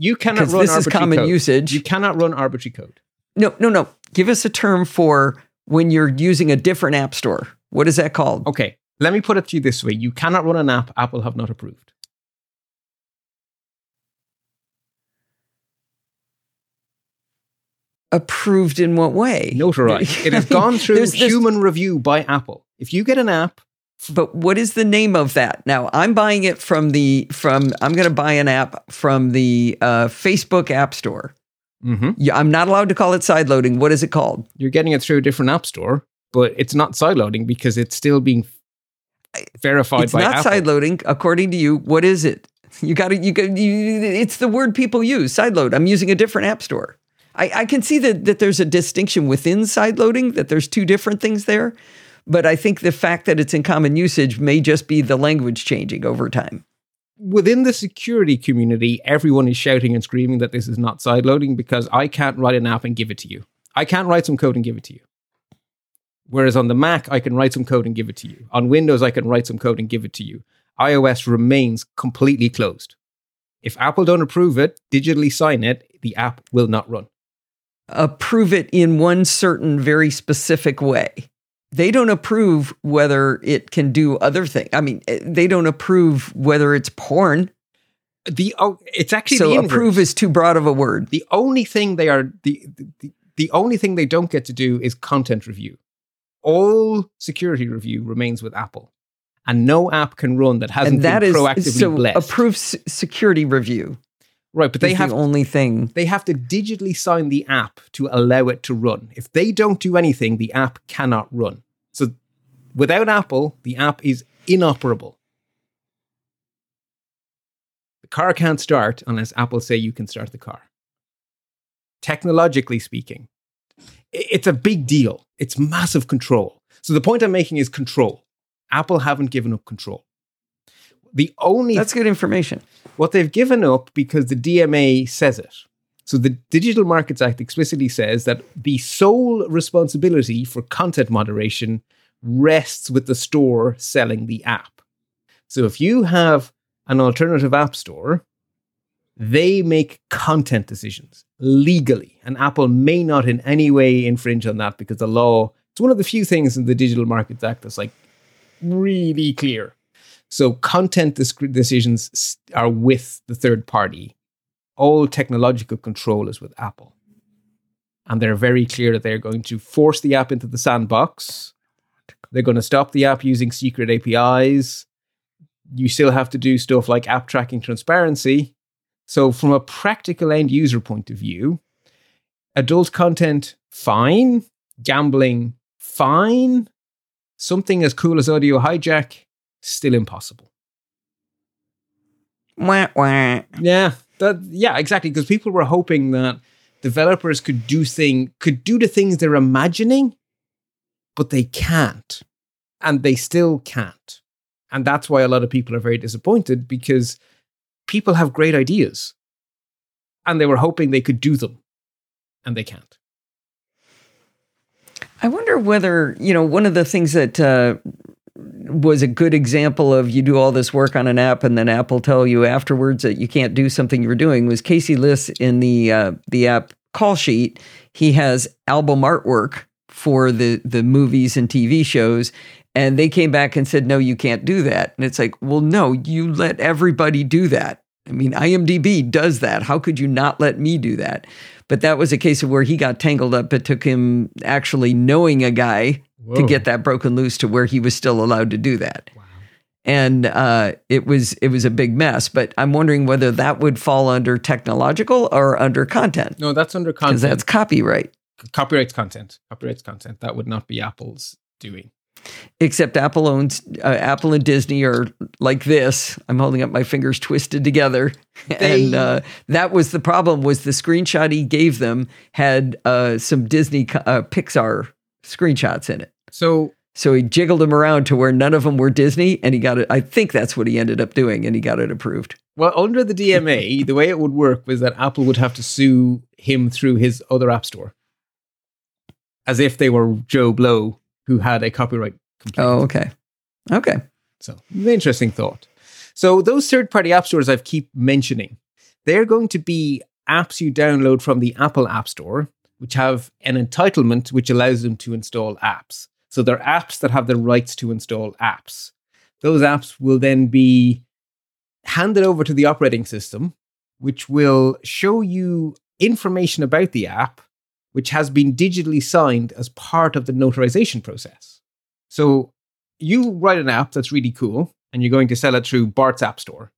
you cannot run this is common code. usage. You cannot run arbitrary code. no, no, no. Give us a term for when you're using a different app store. What is that called? Okay, let me put it to you this way: you cannot run an app Apple have not approved. Approved in what way? Notarized. <laughs> It has gone through there's this- human review by Apple. If you get an app But what is the name of that? Now I'm buying it from the from. I'm going to buy an app from the uh, Facebook App Store. Mhm. Yeah, I'm not allowed to call it sideloading. What is it called? you're getting it through a different app store, but it's not sideloading because it's still being verified by Apple. it's by not Apple. sideloading, according to you. What is it? You got to you got you. It's the word people use. Sideload. I'm using a different app store. I, I can see that that there's a distinction within side loading, That there's two different things there. But I think the fact that it's in common usage may just be the language changing over time. Within the security community, everyone is shouting and screaming that this is not side loading because I can't write an app and give it to you. I can't write some code and give it to you. Whereas on the Mac, I can write some code and give it to you. On Windows, I can write some code and give it to you. iOS remains completely closed. If Apple don't approve it, digitally sign it, the app will not run. Approve it in one certain very specific way. They don't approve whether it can do other things. I mean, eh, they don't approve whether it's porn. The oh, it's actually So the approve is too broad of a word. The only thing they are the, the the only thing they don't get to do is content review. All security review remains with Apple, and no app can run that hasn't And that been is proactively so blessed. approve security review. Right, but they have the only thing. they have to digitally sign the app to allow it to run. If they don't do anything, the app cannot run. So without Apple, the app is inoperable. The car can't start unless Apple say you can start the car. Technologically speaking, it's a big deal. It's massive control. So the point I'm making is control. Apple haven't given up control. The only That's good information. what they've given up because the DMA says it. So the Digital Markets Act explicitly says that the sole responsibility for content moderation rests with the store selling the app. So if you have an alternative app store, they make content decisions legally, and Apple may not in any way infringe on that because the law, it's one of the few things in the Digital Markets Act that's like really clear. So content desc- decisions are with the third party. All technological control is with Apple. And they're very clear that they're going to force the app into the sandbox. They're going to stop the app using secret APIs. You still have to do stuff like app tracking transparency. So, from a practical end user point of view, adult content, fine. Gambling, fine. Something as cool as audio hijack, still impossible. Wah, wah. Yeah, that yeah, exactly. Because people were hoping that developers could do thing could do the things they're imagining, but they can't, and they still can't, and that's why a lot of people are very disappointed because people have great ideas, and they were hoping they could do them, and they can't. I wonder whether, you know, one of the things that uh, was a good example of you do all this work on an app and then Apple tell you afterwards that you can't do something you were doing was Casey Liss in the uh, the app Callsheet. He has album artwork for the the movies and TV shows, and they came back and said, no, you can't do that. And it's like, well, no, you let everybody do that. I mean, IMDb does that. How could you not let me do that? But that was a case of where he got tangled up. It took him actually knowing a guy Whoa. to get that broken loose to where he was still allowed to do that. And uh, it was it was a big mess. But I'm wondering whether that would fall under technological or under content No, that's under content. because that's copyright. copyrights content. Copyrights content. That would not be Apple's doing. except Apple owns uh, Apple and Disney are like this. I'm holding up my fingers twisted together, <laughs> and uh, that was the problem. Was the screenshot he gave them had uh, some Disney uh, Pixar screenshots in it. So So he jiggled them around to where none of them were Disney, and he got it. I think that's what he ended up doing, and he got it approved. Well, under the DMA, <laughs> the way it would work was that Apple would have to sue him through his other app store, as if they were Joe Blow who had a copyright complaint. Oh, okay, okay. So, interesting thought. So, those third party app stores I've keep mentioning, they're going to be apps you download from the Apple App Store, which have an entitlement which allows them to install apps. So, they're apps that have the rights to install apps. Those apps will then be handed over to the operating system, which will show you information about the app, which has been digitally signed as part of the notarization process. So, you write an app that's really cool and you're going to sell it through Bart's App Store.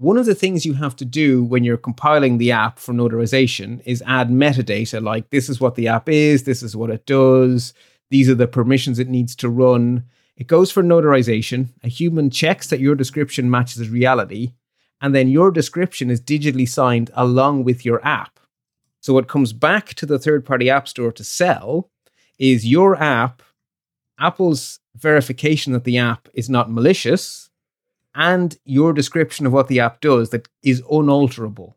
One of the things you have to do when you're compiling the app for notarization is add metadata like this is what the app is, this is what it does, these are the permissions it needs to run. It goes for notarization. A human checks that your description matches reality, and then your description is digitally signed along with your app. So, what comes back to the third party app store to sell is your app, Apple's verification that the app is not malicious, and your description of what the app does that is unalterable.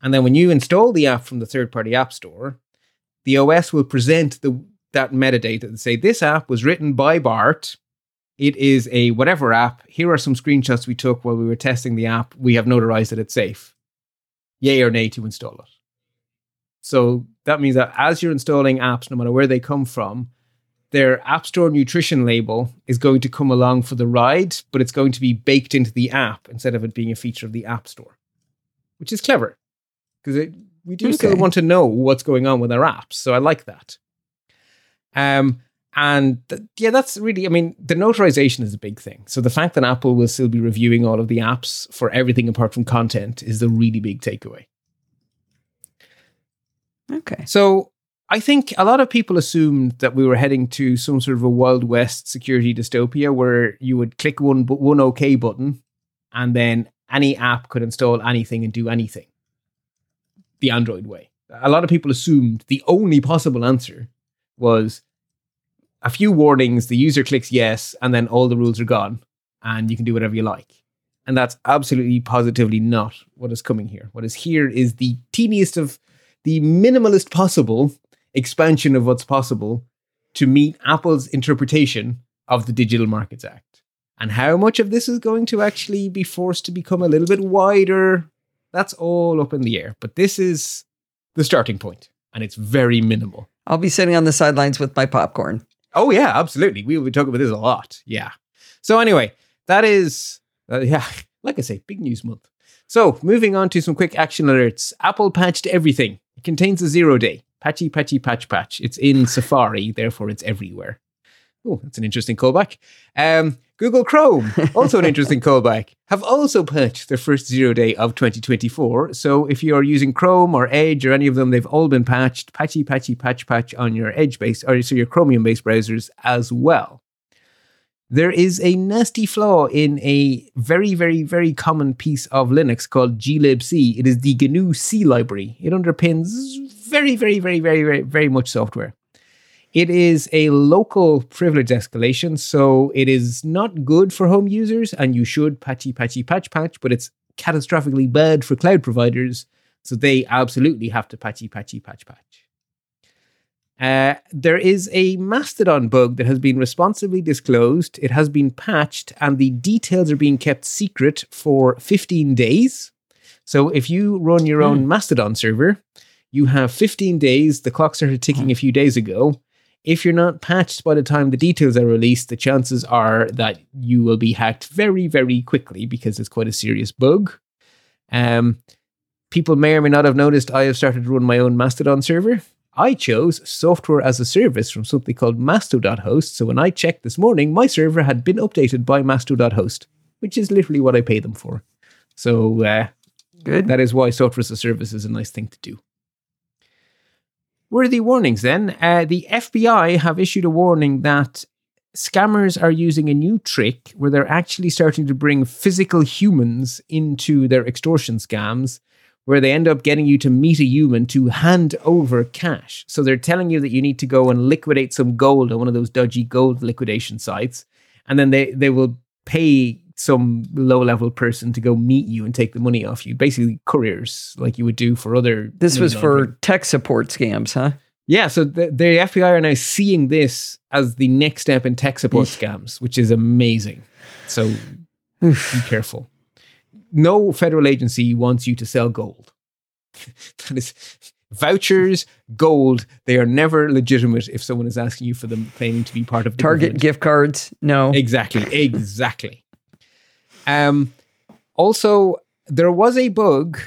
And then when you install the app from the third party app store, the OS will present the, that metadata and say, This app was written by Bart. It is a whatever app. Here are some screenshots we took while we were testing the app. We have notarized that it's safe. Yay or nay to install it. So that means that as you're installing apps, no matter where they come from, their App Store nutrition label is going to come along for the ride, but it's going to be baked into the app instead of it being a feature of the App Store, which is clever because we do still want to know what's going on with our apps. So I like that. Um, and th- yeah, that's really, I mean, the notarization is a big thing. So the fact that Apple will still be reviewing all of the apps for everything apart from content is the really big takeaway. Okay. So I think a lot of people assumed that we were heading to some sort of a Wild West security dystopia where you would click one one OK button and then any app could install anything and do anything. The Android way. A lot of people assumed the only possible answer was a few warnings, the user clicks yes, and then all the rules are gone and you can do whatever you like. And that's absolutely positively not what is coming here. What is here is the teeniest of the minimalist possible expansion of what's possible to meet Apple's interpretation of the Digital Markets Act. And how much of this is going to actually be forced to become a little bit wider, that's all up in the air. But this is the starting point, and it's very minimal. I'll be sitting on the sidelines with my popcorn. Oh, yeah, absolutely. We will be talking about this a lot. Yeah. So, anyway, that is, uh, <laughs> yeah, like I say, big news month. So, moving on to some quick action alerts. Apple patched everything. It contains a zero day. Patchy, patchy, patch, patch. It's in Safari, therefore it's everywhere. Oh, that's an interesting callback. Um, Google Chrome, also an interesting <laughs> callback, have also patched their first zero day of 2024. So if you are using Chrome or Edge or any of them, they've all been patched. Patchy, patchy, patch, patch on your Edge based or so your Chromium based browsers as well. There is a nasty flaw in a very, very, very common piece of Linux called glibc. It is the GNU C library. It underpins very, very, very, very, very, very much software. It is a local privilege escalation, so it is not good for home users, and you should patchy, patchy, patch, patch, but it's catastrophically bad for cloud providers, so they absolutely have to patchy, patchy, patch, patch. Uh, there is a Mastodon bug that has been responsibly disclosed. It has been patched, and the details are being kept secret for 15 days. So if you run your own Mastodon server, you have 15 days. The clock started ticking a few days ago. If you're not patched by the time the details are released, the chances are that you will be hacked very, very quickly because it's quite a serious bug. Um, people may or may not have noticed I have started to run my own Mastodon server. I chose software as a service from something called Masto.host. So when I checked this morning, my server had been updated by Masto.host, which is literally what I pay them for. So uh, Good. that is why software as a service is a nice thing to do. Worthy warnings then. Uh, the FBI have issued a warning that scammers are using a new trick where they're actually starting to bring physical humans into their extortion scams, where they end up getting you to meet a human to hand over cash. So they're telling you that you need to go and liquidate some gold on one of those dodgy gold liquidation sites, and then they, they will pay some low level person to go meet you and take the money off you. Basically, couriers like you would do for other. This was for tech support scams, huh? Yeah, so the, the FBI are now seeing this as the next step in tech support scams, which is amazing. So be careful. No federal agency wants you to sell gold. <laughs> that is vouchers, gold. They are never legitimate if someone is asking you for them, claiming to be part of the Target government. gift cards? No. Exactly, exactly. Um, also, there was a bug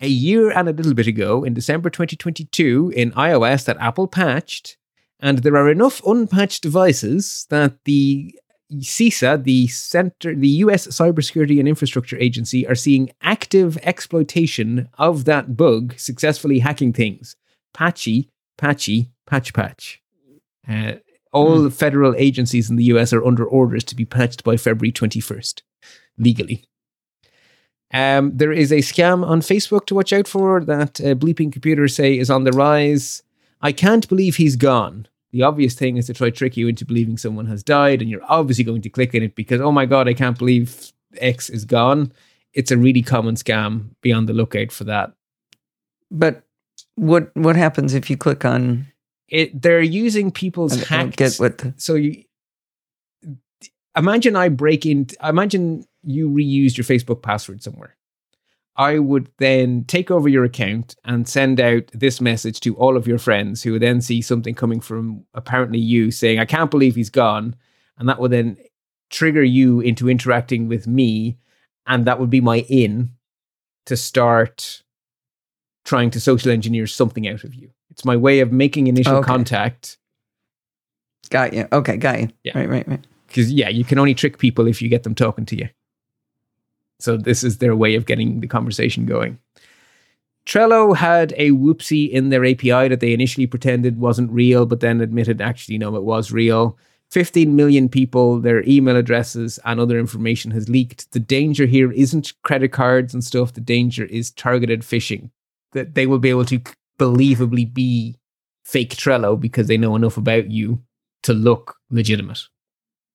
a year and a little bit ago in December 2022 in iOS that Apple patched, and there are enough unpatched devices that the CISA, the Center, the US Cybersecurity and Infrastructure Agency, are seeing active exploitation of that bug, successfully hacking things. Patchy, patchy, patch, patch. Uh, all federal agencies in the US are under orders to be patched by February 21st, legally. Um, there is a scam on Facebook to watch out for that uh, Bleeping Computers say is on the rise. I can't believe he's gone. The obvious thing is to try to trick you into believing someone has died, and you're obviously going to click in it because, oh my God, I can't believe X is gone. It's a really common scam. Be on the lookout for that. But what what happens if you click on? It, they're using people's I don't get what the, so you imagine I break in. Imagine you reused your Facebook password somewhere. I would then take over your account and send out this message to all of your friends who would then see something coming from apparently you saying, I can't believe he's gone. And that would then trigger you into interacting with me. And that would be my in to start trying to social engineer something out of you. It's my way of making initial Okay. contact got you. Okay, got you. Yeah. Right, right, right. because yeah, you can only trick people if you get them talking to you. So this is their way of getting the conversation going. Trello had a whoopsie in their API that they initially pretended wasn't real, but then admitted actually no, it was real. 15 million people, their email addresses and other information has leaked. The danger here isn't credit cards and stuff. The danger is targeted phishing. That they will be able to believably be fake Trello because they know enough about you to look legitimate.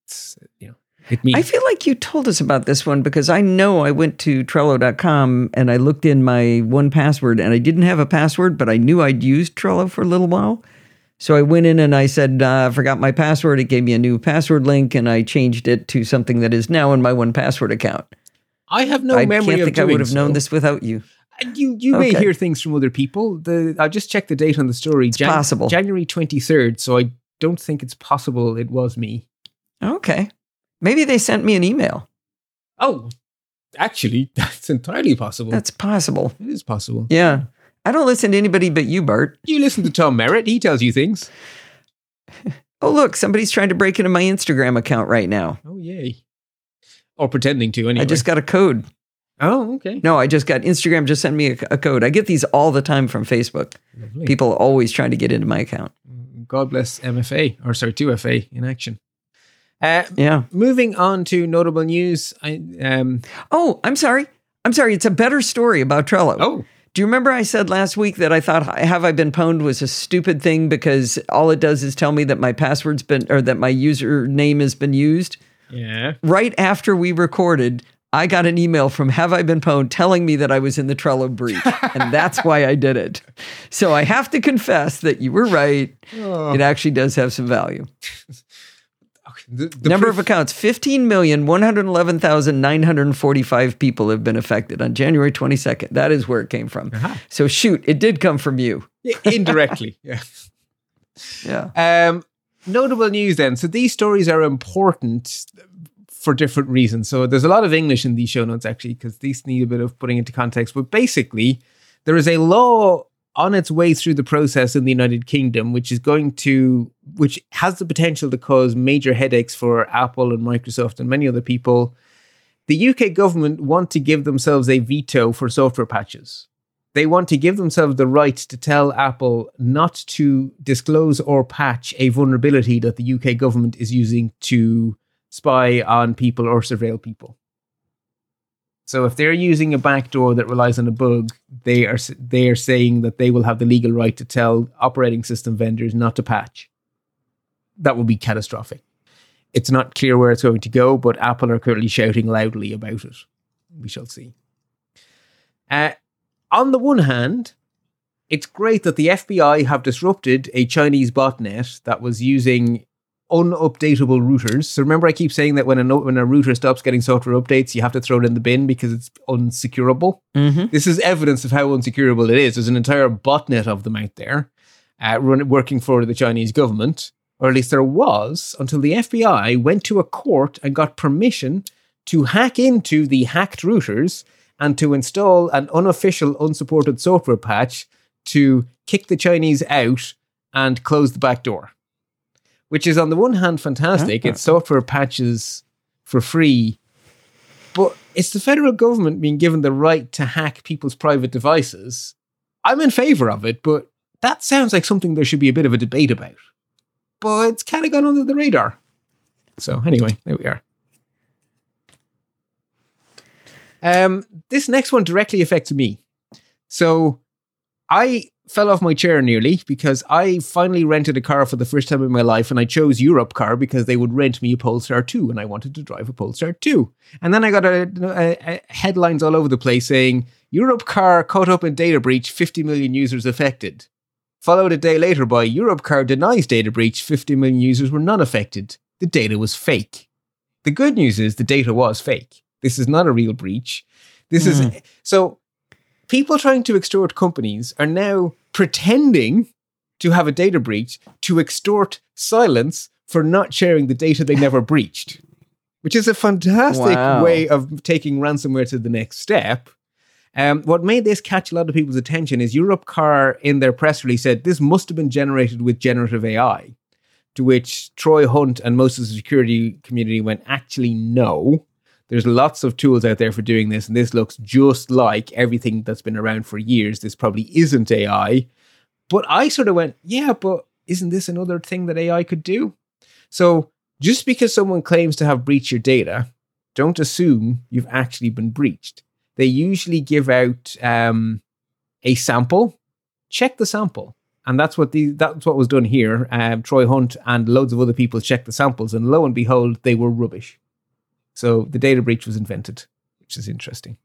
It's, you know, it means I feel like you told us about this one because I know I went to Trello.com and I looked in my 1Password and I didn't have a password, but I knew I'd used Trello for a little while. So I went in and I said, uh, I forgot my password. It gave me a new password link and I changed it to something that is now in my 1Password account. I have no I memory can't think I would have known this without you. And You you may hear things from other people. The I just checked the date on the story. Jan- possible. January twenty third. So I don't think it's possible it was me. Okay. Maybe they sent me an email. Oh, actually, <laughs> that's entirely possible. That's possible. it is possible. Yeah. I don't listen to anybody but you, Bart. You listen to Tom Merritt. He tells you things. <laughs> Oh, look, somebody's trying to break into my Instagram account right now. Oh yay. Or pretending to anyway. I just got a code. oh okay. No, I just got Instagram just sent me a, a code. I get these all the time from Facebook. Lovely. People always trying to get into my account. God bless MFA or sorry 2FA in action. Uh, Yeah. moving on to notable news. I um Oh, I'm sorry. I'm sorry. It's a better story about Trello. oh Do you remember I said last week that I thought Have I Been Pwned was a stupid thing because all it does is tell me that my password's been or that my username has been used? yeah Right after we recorded, I got an email from Have I Been Pwned telling me that I was in the Trello breach, and <laughs> that's why I did it. So I have to confess that you were right. Oh. It actually does have some value. <laughs> The, the Number proof- of accounts 15,111,945 people have been affected on January 22nd. That is where it came from. So shoot, it did come from you. Yeah, indirectly. <laughs> yeah. Yeah. Um, notable news then. So these stories are important for different reasons. So there's a lot of English in these show notes actually, because these need a bit of putting into context. But basically, there is a law on its way through the process in the United Kingdom, which is going to, which has the potential to cause major headaches for Apple and Microsoft and many other people. The UK government want to give themselves a veto for software patches they want to give themselves the right to tell Apple not to disclose or patch a vulnerability that the UK government is using to spy on people or surveil people. So if they're using a backdoor that relies on a bug, they are they are saying that they will have the legal right to tell operating system vendors not to patch. That would be catastrophic. It's not clear where it's going to go, but Apple are currently shouting loudly about it. We shall see. Uh, on the one hand, it's great that the FBI have disrupted a Chinese botnet that was using unupdatable routers. So remember, I keep saying that when a when a router stops getting software updates, you have to throw it in the bin because it's unsecurable. Mm-hmm. This is evidence of how unsecurable it is. There's an entire botnet of them out there, uh, run, working for the Chinese government, or at least there was, until the FBI went to a court and got permission to hack into the hacked routers and to install an unofficial, unsupported software patch to kick the Chinese out and close the back door. Which is, on the one hand, fantastic. It's software patches for free but it's the federal government being given the right to hack people's private devices. I'm in favor of it, but that sounds like something there should be a bit of a debate about. But it's kind of gone under the radar. So anyway, there we are. Um, this next one directly affects me. So I fell off my chair nearly because I finally rented a car for the first time in my life and I chose Europcar because they would rent me a Polestar 2 and I wanted to drive a Polestar 2. And then I got a, a- a- headlines all over the place saying Europcar caught up in data breach, 50 million users affected. Followed a day later by Europcar denies data breach, 50 million users were not affected. The data was fake. The good news is the data was fake. This is not a real breach. This is hmm. so people trying to extort companies are now pretending to have a data breach to extort silence for not sharing the data they never breached, which is a fantastic Wow. way of taking ransomware to the next step. Um, what made this catch a lot of people's attention is Europcar in their press release said this must have been generated with generative AI, to which Troy Hunt and most of the security community went, actually, no. There's lots of tools out there for doing this, and this looks just like everything that's been around for years. This probably isn't AI. But I sort of went, yeah, but isn't this another thing that AI could do? So just because someone claims to have breached your data, don't assume you've actually been breached. They usually give out um, a sample. Check the sample, and that's what the that's what was done here. Um, Troy Hunt and loads of other people checked the samples, and lo and behold, they were rubbish. So the data breach was invented, which is interesting.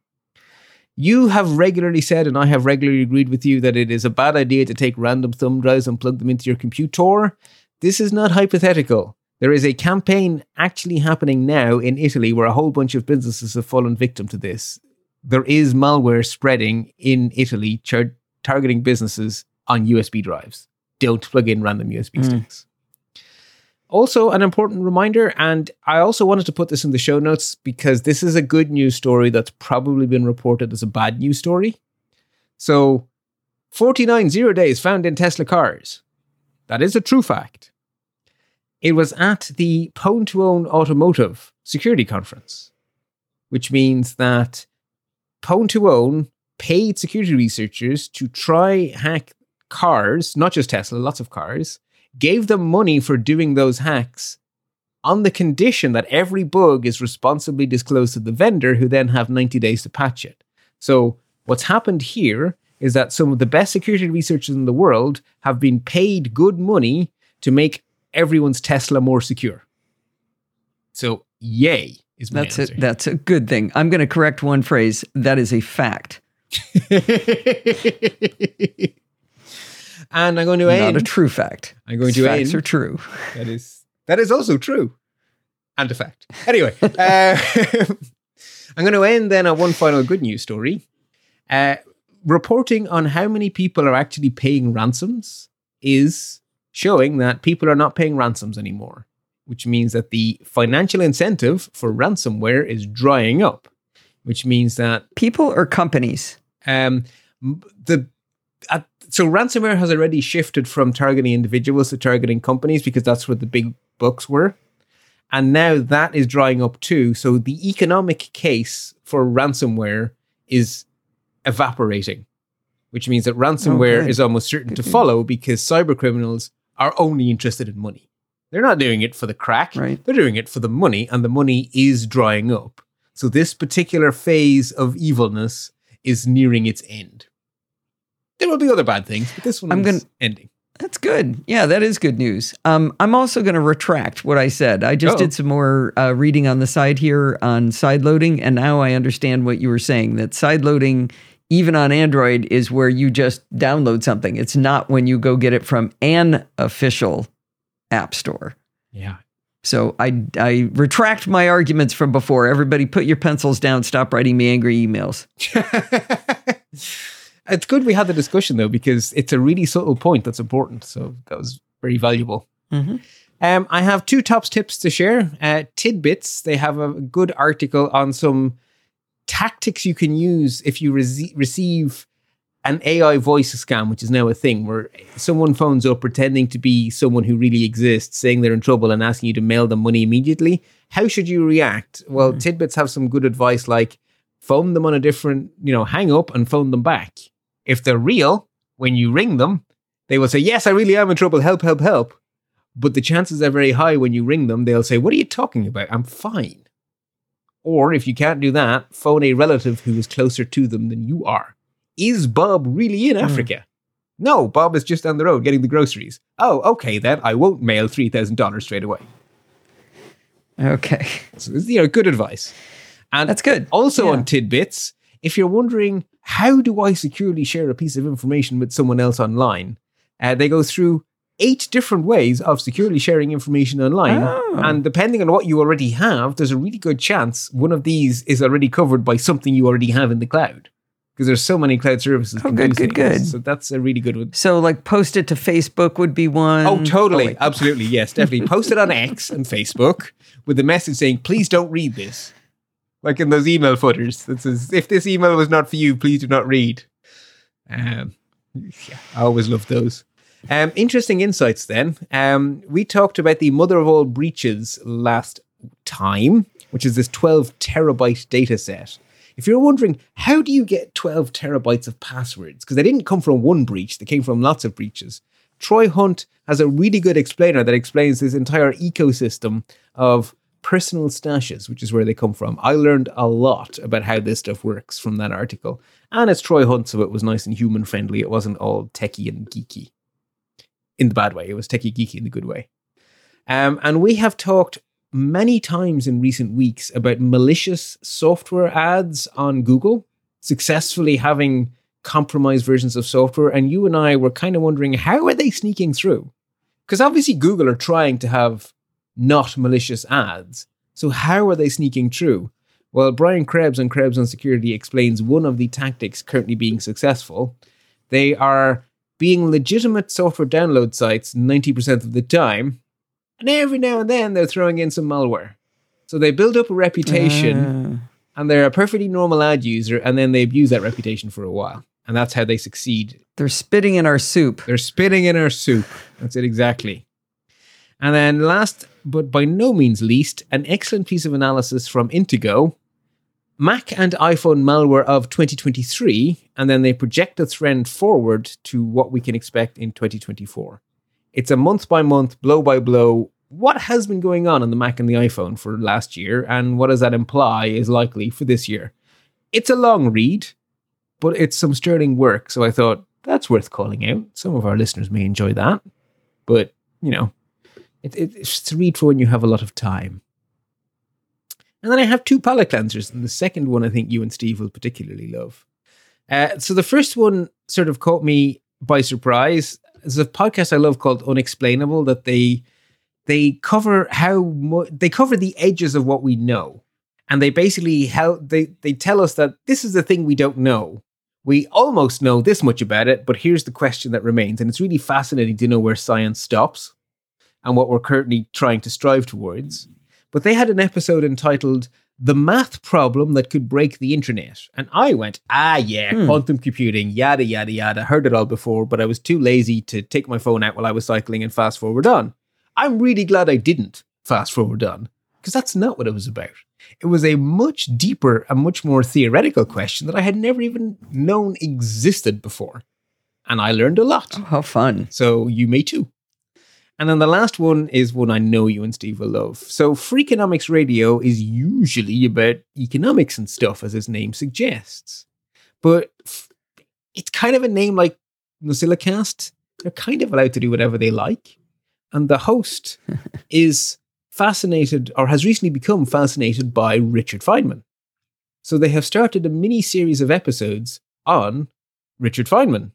You have regularly said, and I have regularly agreed with you, that it is a bad idea to take random thumb drives and plug them into your computer. This is not hypothetical. There is a campaign actually happening now in Italy where a whole bunch of businesses have fallen victim to this. There is malware spreading in Italy char- targeting businesses on USB drives. Don't plug in random USB hmm. sticks. Also, an important reminder, and I also wanted to put this in the show notes because this is a good news story that's probably been reported as a bad news story. So, 49 zero days found in Tesla cars. That is a true fact. It was at the Pwn2Own Automotive Security Conference, which means that Pwn2Own paid security researchers to try hack cars, not just Tesla, lots of cars, gave them money for doing those hacks on the condition that every bug is responsibly disclosed to the vendor who then have 90 days to patch it. So what's happened here is that some of the best security researchers in the world have been paid good money to make everyone's Tesla more secure. So yay Is my That's a, that's a good thing. I'm going to correct one phrase. That is a fact, <laughs> and I'm going to not a true fact. I'm going to Facts end. are true. That is <laughs> that is also true, and a fact. Anyway, <laughs> uh, <laughs> I'm going to end then on one final good news story. Uh, reporting on how many people are actually paying ransoms is showing that people are not paying ransoms anymore, which means that the financial incentive for ransomware is drying up. Which means that People or companies? um, the uh, so ransomware has already shifted from targeting individuals to targeting companies because that's where the big bucks were, and now that is drying up too. So the economic case for ransomware is evaporating, which means that ransomware good. is almost certain to follow because cyber criminals are only interested in money. They're not doing it for the crack. Right. They're doing it for the money, and the money is drying up. So this particular phase of evilness is nearing its end. There will be other bad things, but this one I'm is gonna- ending. That's good. Yeah, that is good news. Um, I'm also going to retract what I said. I just Uh-oh. did some more uh, reading on the side here on side loading, and now I understand what you were saying. That side loading, even on Android, is where you just download something. It's not when you go get it from an official app store. Yeah. So I I retract my arguments from before. Everybody, put your pencils down. Stop writing me angry emails. <laughs> it's good we had the discussion though, because it's a really subtle point that's important. So that was very valuable. Mhm. Um, I have two tops tips to share. Uh, TidBITS, they have a good article on some tactics you can use if you rece- receive an AI voice scam, which is now a thing where someone phones up pretending to be someone who really exists, saying they're in trouble and asking you to mail them money immediately. How should you react? Well, TidBITS have some good advice like phone them on a different, you know, hang up and phone them back. If they're real, when you ring them, they will say, Yes, I really am in trouble. Help, help, help. But the chances are very high when you ring them, they'll say, What are you talking about? I'm fine. Or if you can't do that, phone a relative who is closer to them than you are. Is Bob really in hmm. Africa? No, Bob is just down the road getting the groceries. Oh, okay, then I won't mail $3,000 straight away. Okay, So, you know, good advice. And that's good. also Yeah. on TidBITS, if you're wondering how do I securely share a piece of information with someone else online, uh, they go through eight different ways of securely sharing information online. Oh. And depending on what you already have, there's a really good chance one of these is already covered by something you already have in the cloud. Because there's so many cloud services. Oh, good, good, things. good. So that's a really good one. So, like, post it to Facebook would be one. Oh, totally. wait. Absolutely. Yes, definitely. Post it on X and Facebook with a message saying, please don't read this. Like in those email footers that says, if this email was not for you, please do not read. Um, yeah, I always love those. Um, interesting insights then. Um, we talked about the mother of all breaches last time, which is this 12 terabyte data set. If you're wondering, how do you get 12 terabytes of passwords? Because they didn't come from one breach, they came from lots of breaches. Troy Hunt has a really good explainer that explains this entire ecosystem of personal stashes, which is where they come from. I learned a lot about how this stuff works from that article. And it's Troy Hunt, so it was nice and human friendly. It wasn't all techie and geeky in the bad way. It was techie geeky in the good way. Um, and we have talked many times in recent weeks about malicious software ads on Google, successfully having compromised versions of software. And you and I were kind of wondering how are they sneaking through? Because obviously Google are trying to have not malicious ads. So how are they sneaking through? Well, Brian Krebs on Krebs on Security explains one of the tactics currently being successful. They are being legitimate software download sites 90% of the time, and every now and then they're throwing in some malware. So they build up a reputation Ah. and they're a perfectly normal ad user, and then they abuse that reputation for a while. And that's how they succeed they're spitting in our soup. they're spitting in our soup. That's it exactly. And then last but by no means least, an excellent piece of analysis from Intego. Mac and iPhone malware of 2023, and then they project the trend forward to what we can expect in 2024. It's a month by month, blow by blow, what has been going on on the Mac and the iPhone for last year, and what does that imply is likely for this year. It's a long read, but it's some sterling work, so I thought that's worth calling out. Some of our listeners may enjoy that, but you know, it, it, it's a read for when you have a lot of time. And then I have two palate cleansers, and the second one I think you and Steve will particularly love. Uh, so the first one sort of caught me by surprise. There's a podcast I love called Unexplainable that they they cover how mu- they cover the edges of what we know, and they basically how they they tell us that this is the thing we don't know. We almost know this much about it, but here's the question that remains, and it's really fascinating to know where science stops and what we're currently trying to strive towards. But they had an episode entitled The Math Problem That Could Break the Internet. And I went, ah, yeah, Hmm. quantum computing, yada, yada, yada. Heard it all before, but I was too lazy to take my phone out while I was cycling and fast forward on. I'm really glad I didn't fast forward on because that's not what it was about. It was a much deeper and much more theoretical question that I had never even known existed before. And I learned a lot. Oh, how fun. So you may too. And then the last one is one I know you and Steve will love. So Freakonomics Radio is usually about economics and stuff, as its name suggests. But it's kind of a name like NosillaCast. They're kind of allowed to do whatever they like. And the host <laughs> is fascinated or has recently become fascinated by Richard Feynman. So they have started a mini series of episodes on Richard Feynman.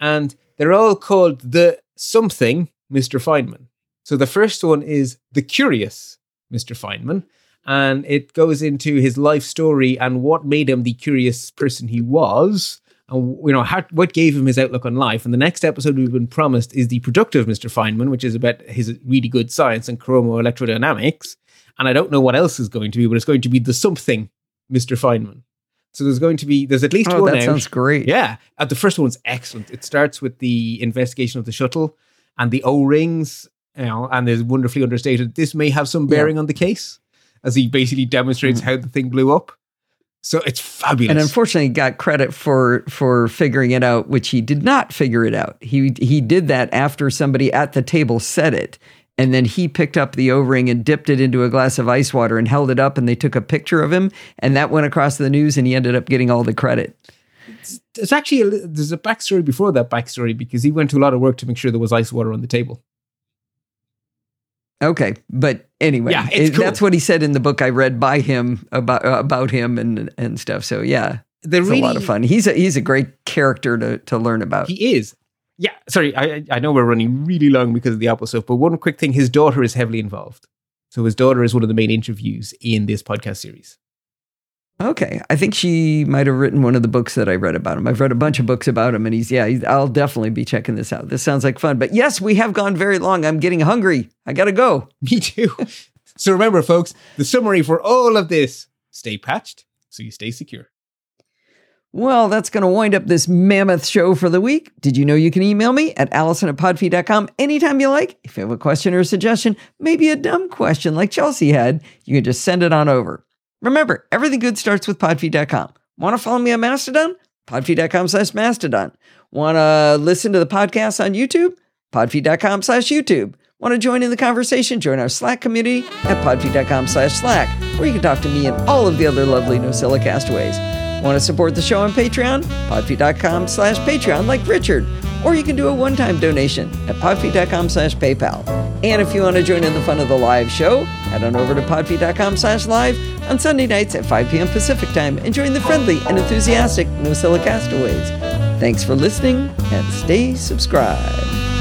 And they're all called the something Mr. Feynman. So the first one is The Curious Mr. Feynman. And it goes into his life story and what made him the curious person he was, and you know how, what gave him his outlook on life. And the next episode we've been promised is the productive Mr. Feynman, which is about his really good science and chromoelectrodynamics. And I don't know what else is going to be, but it's going to be the something Mr. Feynman. So there's going to be there's at least Oh, one that out. sounds great. Yeah, uh, the first one's excellent. It starts with the investigation of the shuttle and the O rings, you know, and is wonderfully understated. This may have some bearing on the case, as he basically demonstrates hmm. how the thing blew up. So it's fabulous. And unfortunately, got credit for for figuring it out, which he did not figure it out. He he did that after somebody at the table said it, and then he picked up the O ring and dipped it into a glass of ice water and held it up, and they took a picture of him, and that went across the news, and he ended up getting all the credit. There's actually a, there's a backstory before that backstory because he went to a lot of work to make sure there was ice water on the table. Okay, but anyway, Yeah, it's it- cool. that's what he said in the book I read by him about uh, about him and and stuff. So yeah, The it's a lot of fun. He's a he's a great character to to learn about. He is. Yeah, sorry, I I- I know we're running really long because of the Apple stuff, but one quick thing: his daughter is heavily involved. So his daughter is one of the main interviews in this podcast series. Okay, I think she might have written one of the books that I read about him. I've read a bunch of books about him, and he's yeah. He's, I'll definitely be checking this out. This sounds like fun. But yes, we have gone very long. I'm getting hungry. I gotta go. <laughs> Me too. so remember, folks, the summary for all of this: stay patched so you stay secure. Well, that's going to wind up this mammoth show for the week. Did you know you can email me at allison at podfeet.com anytime you like? If you have a question or a suggestion, maybe a dumb question like Chelsea had, you can just send it on over. Remember, everything good starts with podfeet.com. Want to follow me on Mastodon? Podfeet.com slash Mastodon. Want to listen to the podcast on YouTube? Podfeet.com slash YouTube. Want to join in the conversation? Join our Slack community at podfeet.com slash Slack, where you can talk to me and all of the other lovely NosillaCastaways. Want to support the show on Patreon? Podfeet.com slash Patreon like Richard. Or you can do a one-time donation at podfeet.com slash PayPal. And if you want to join in the fun of the live show, head on over to podfeet.com slash live on Sunday nights at 5 p.m. Pacific time and join the friendly and enthusiastic NosillaCastaways. Thanks for listening and stay subscribed.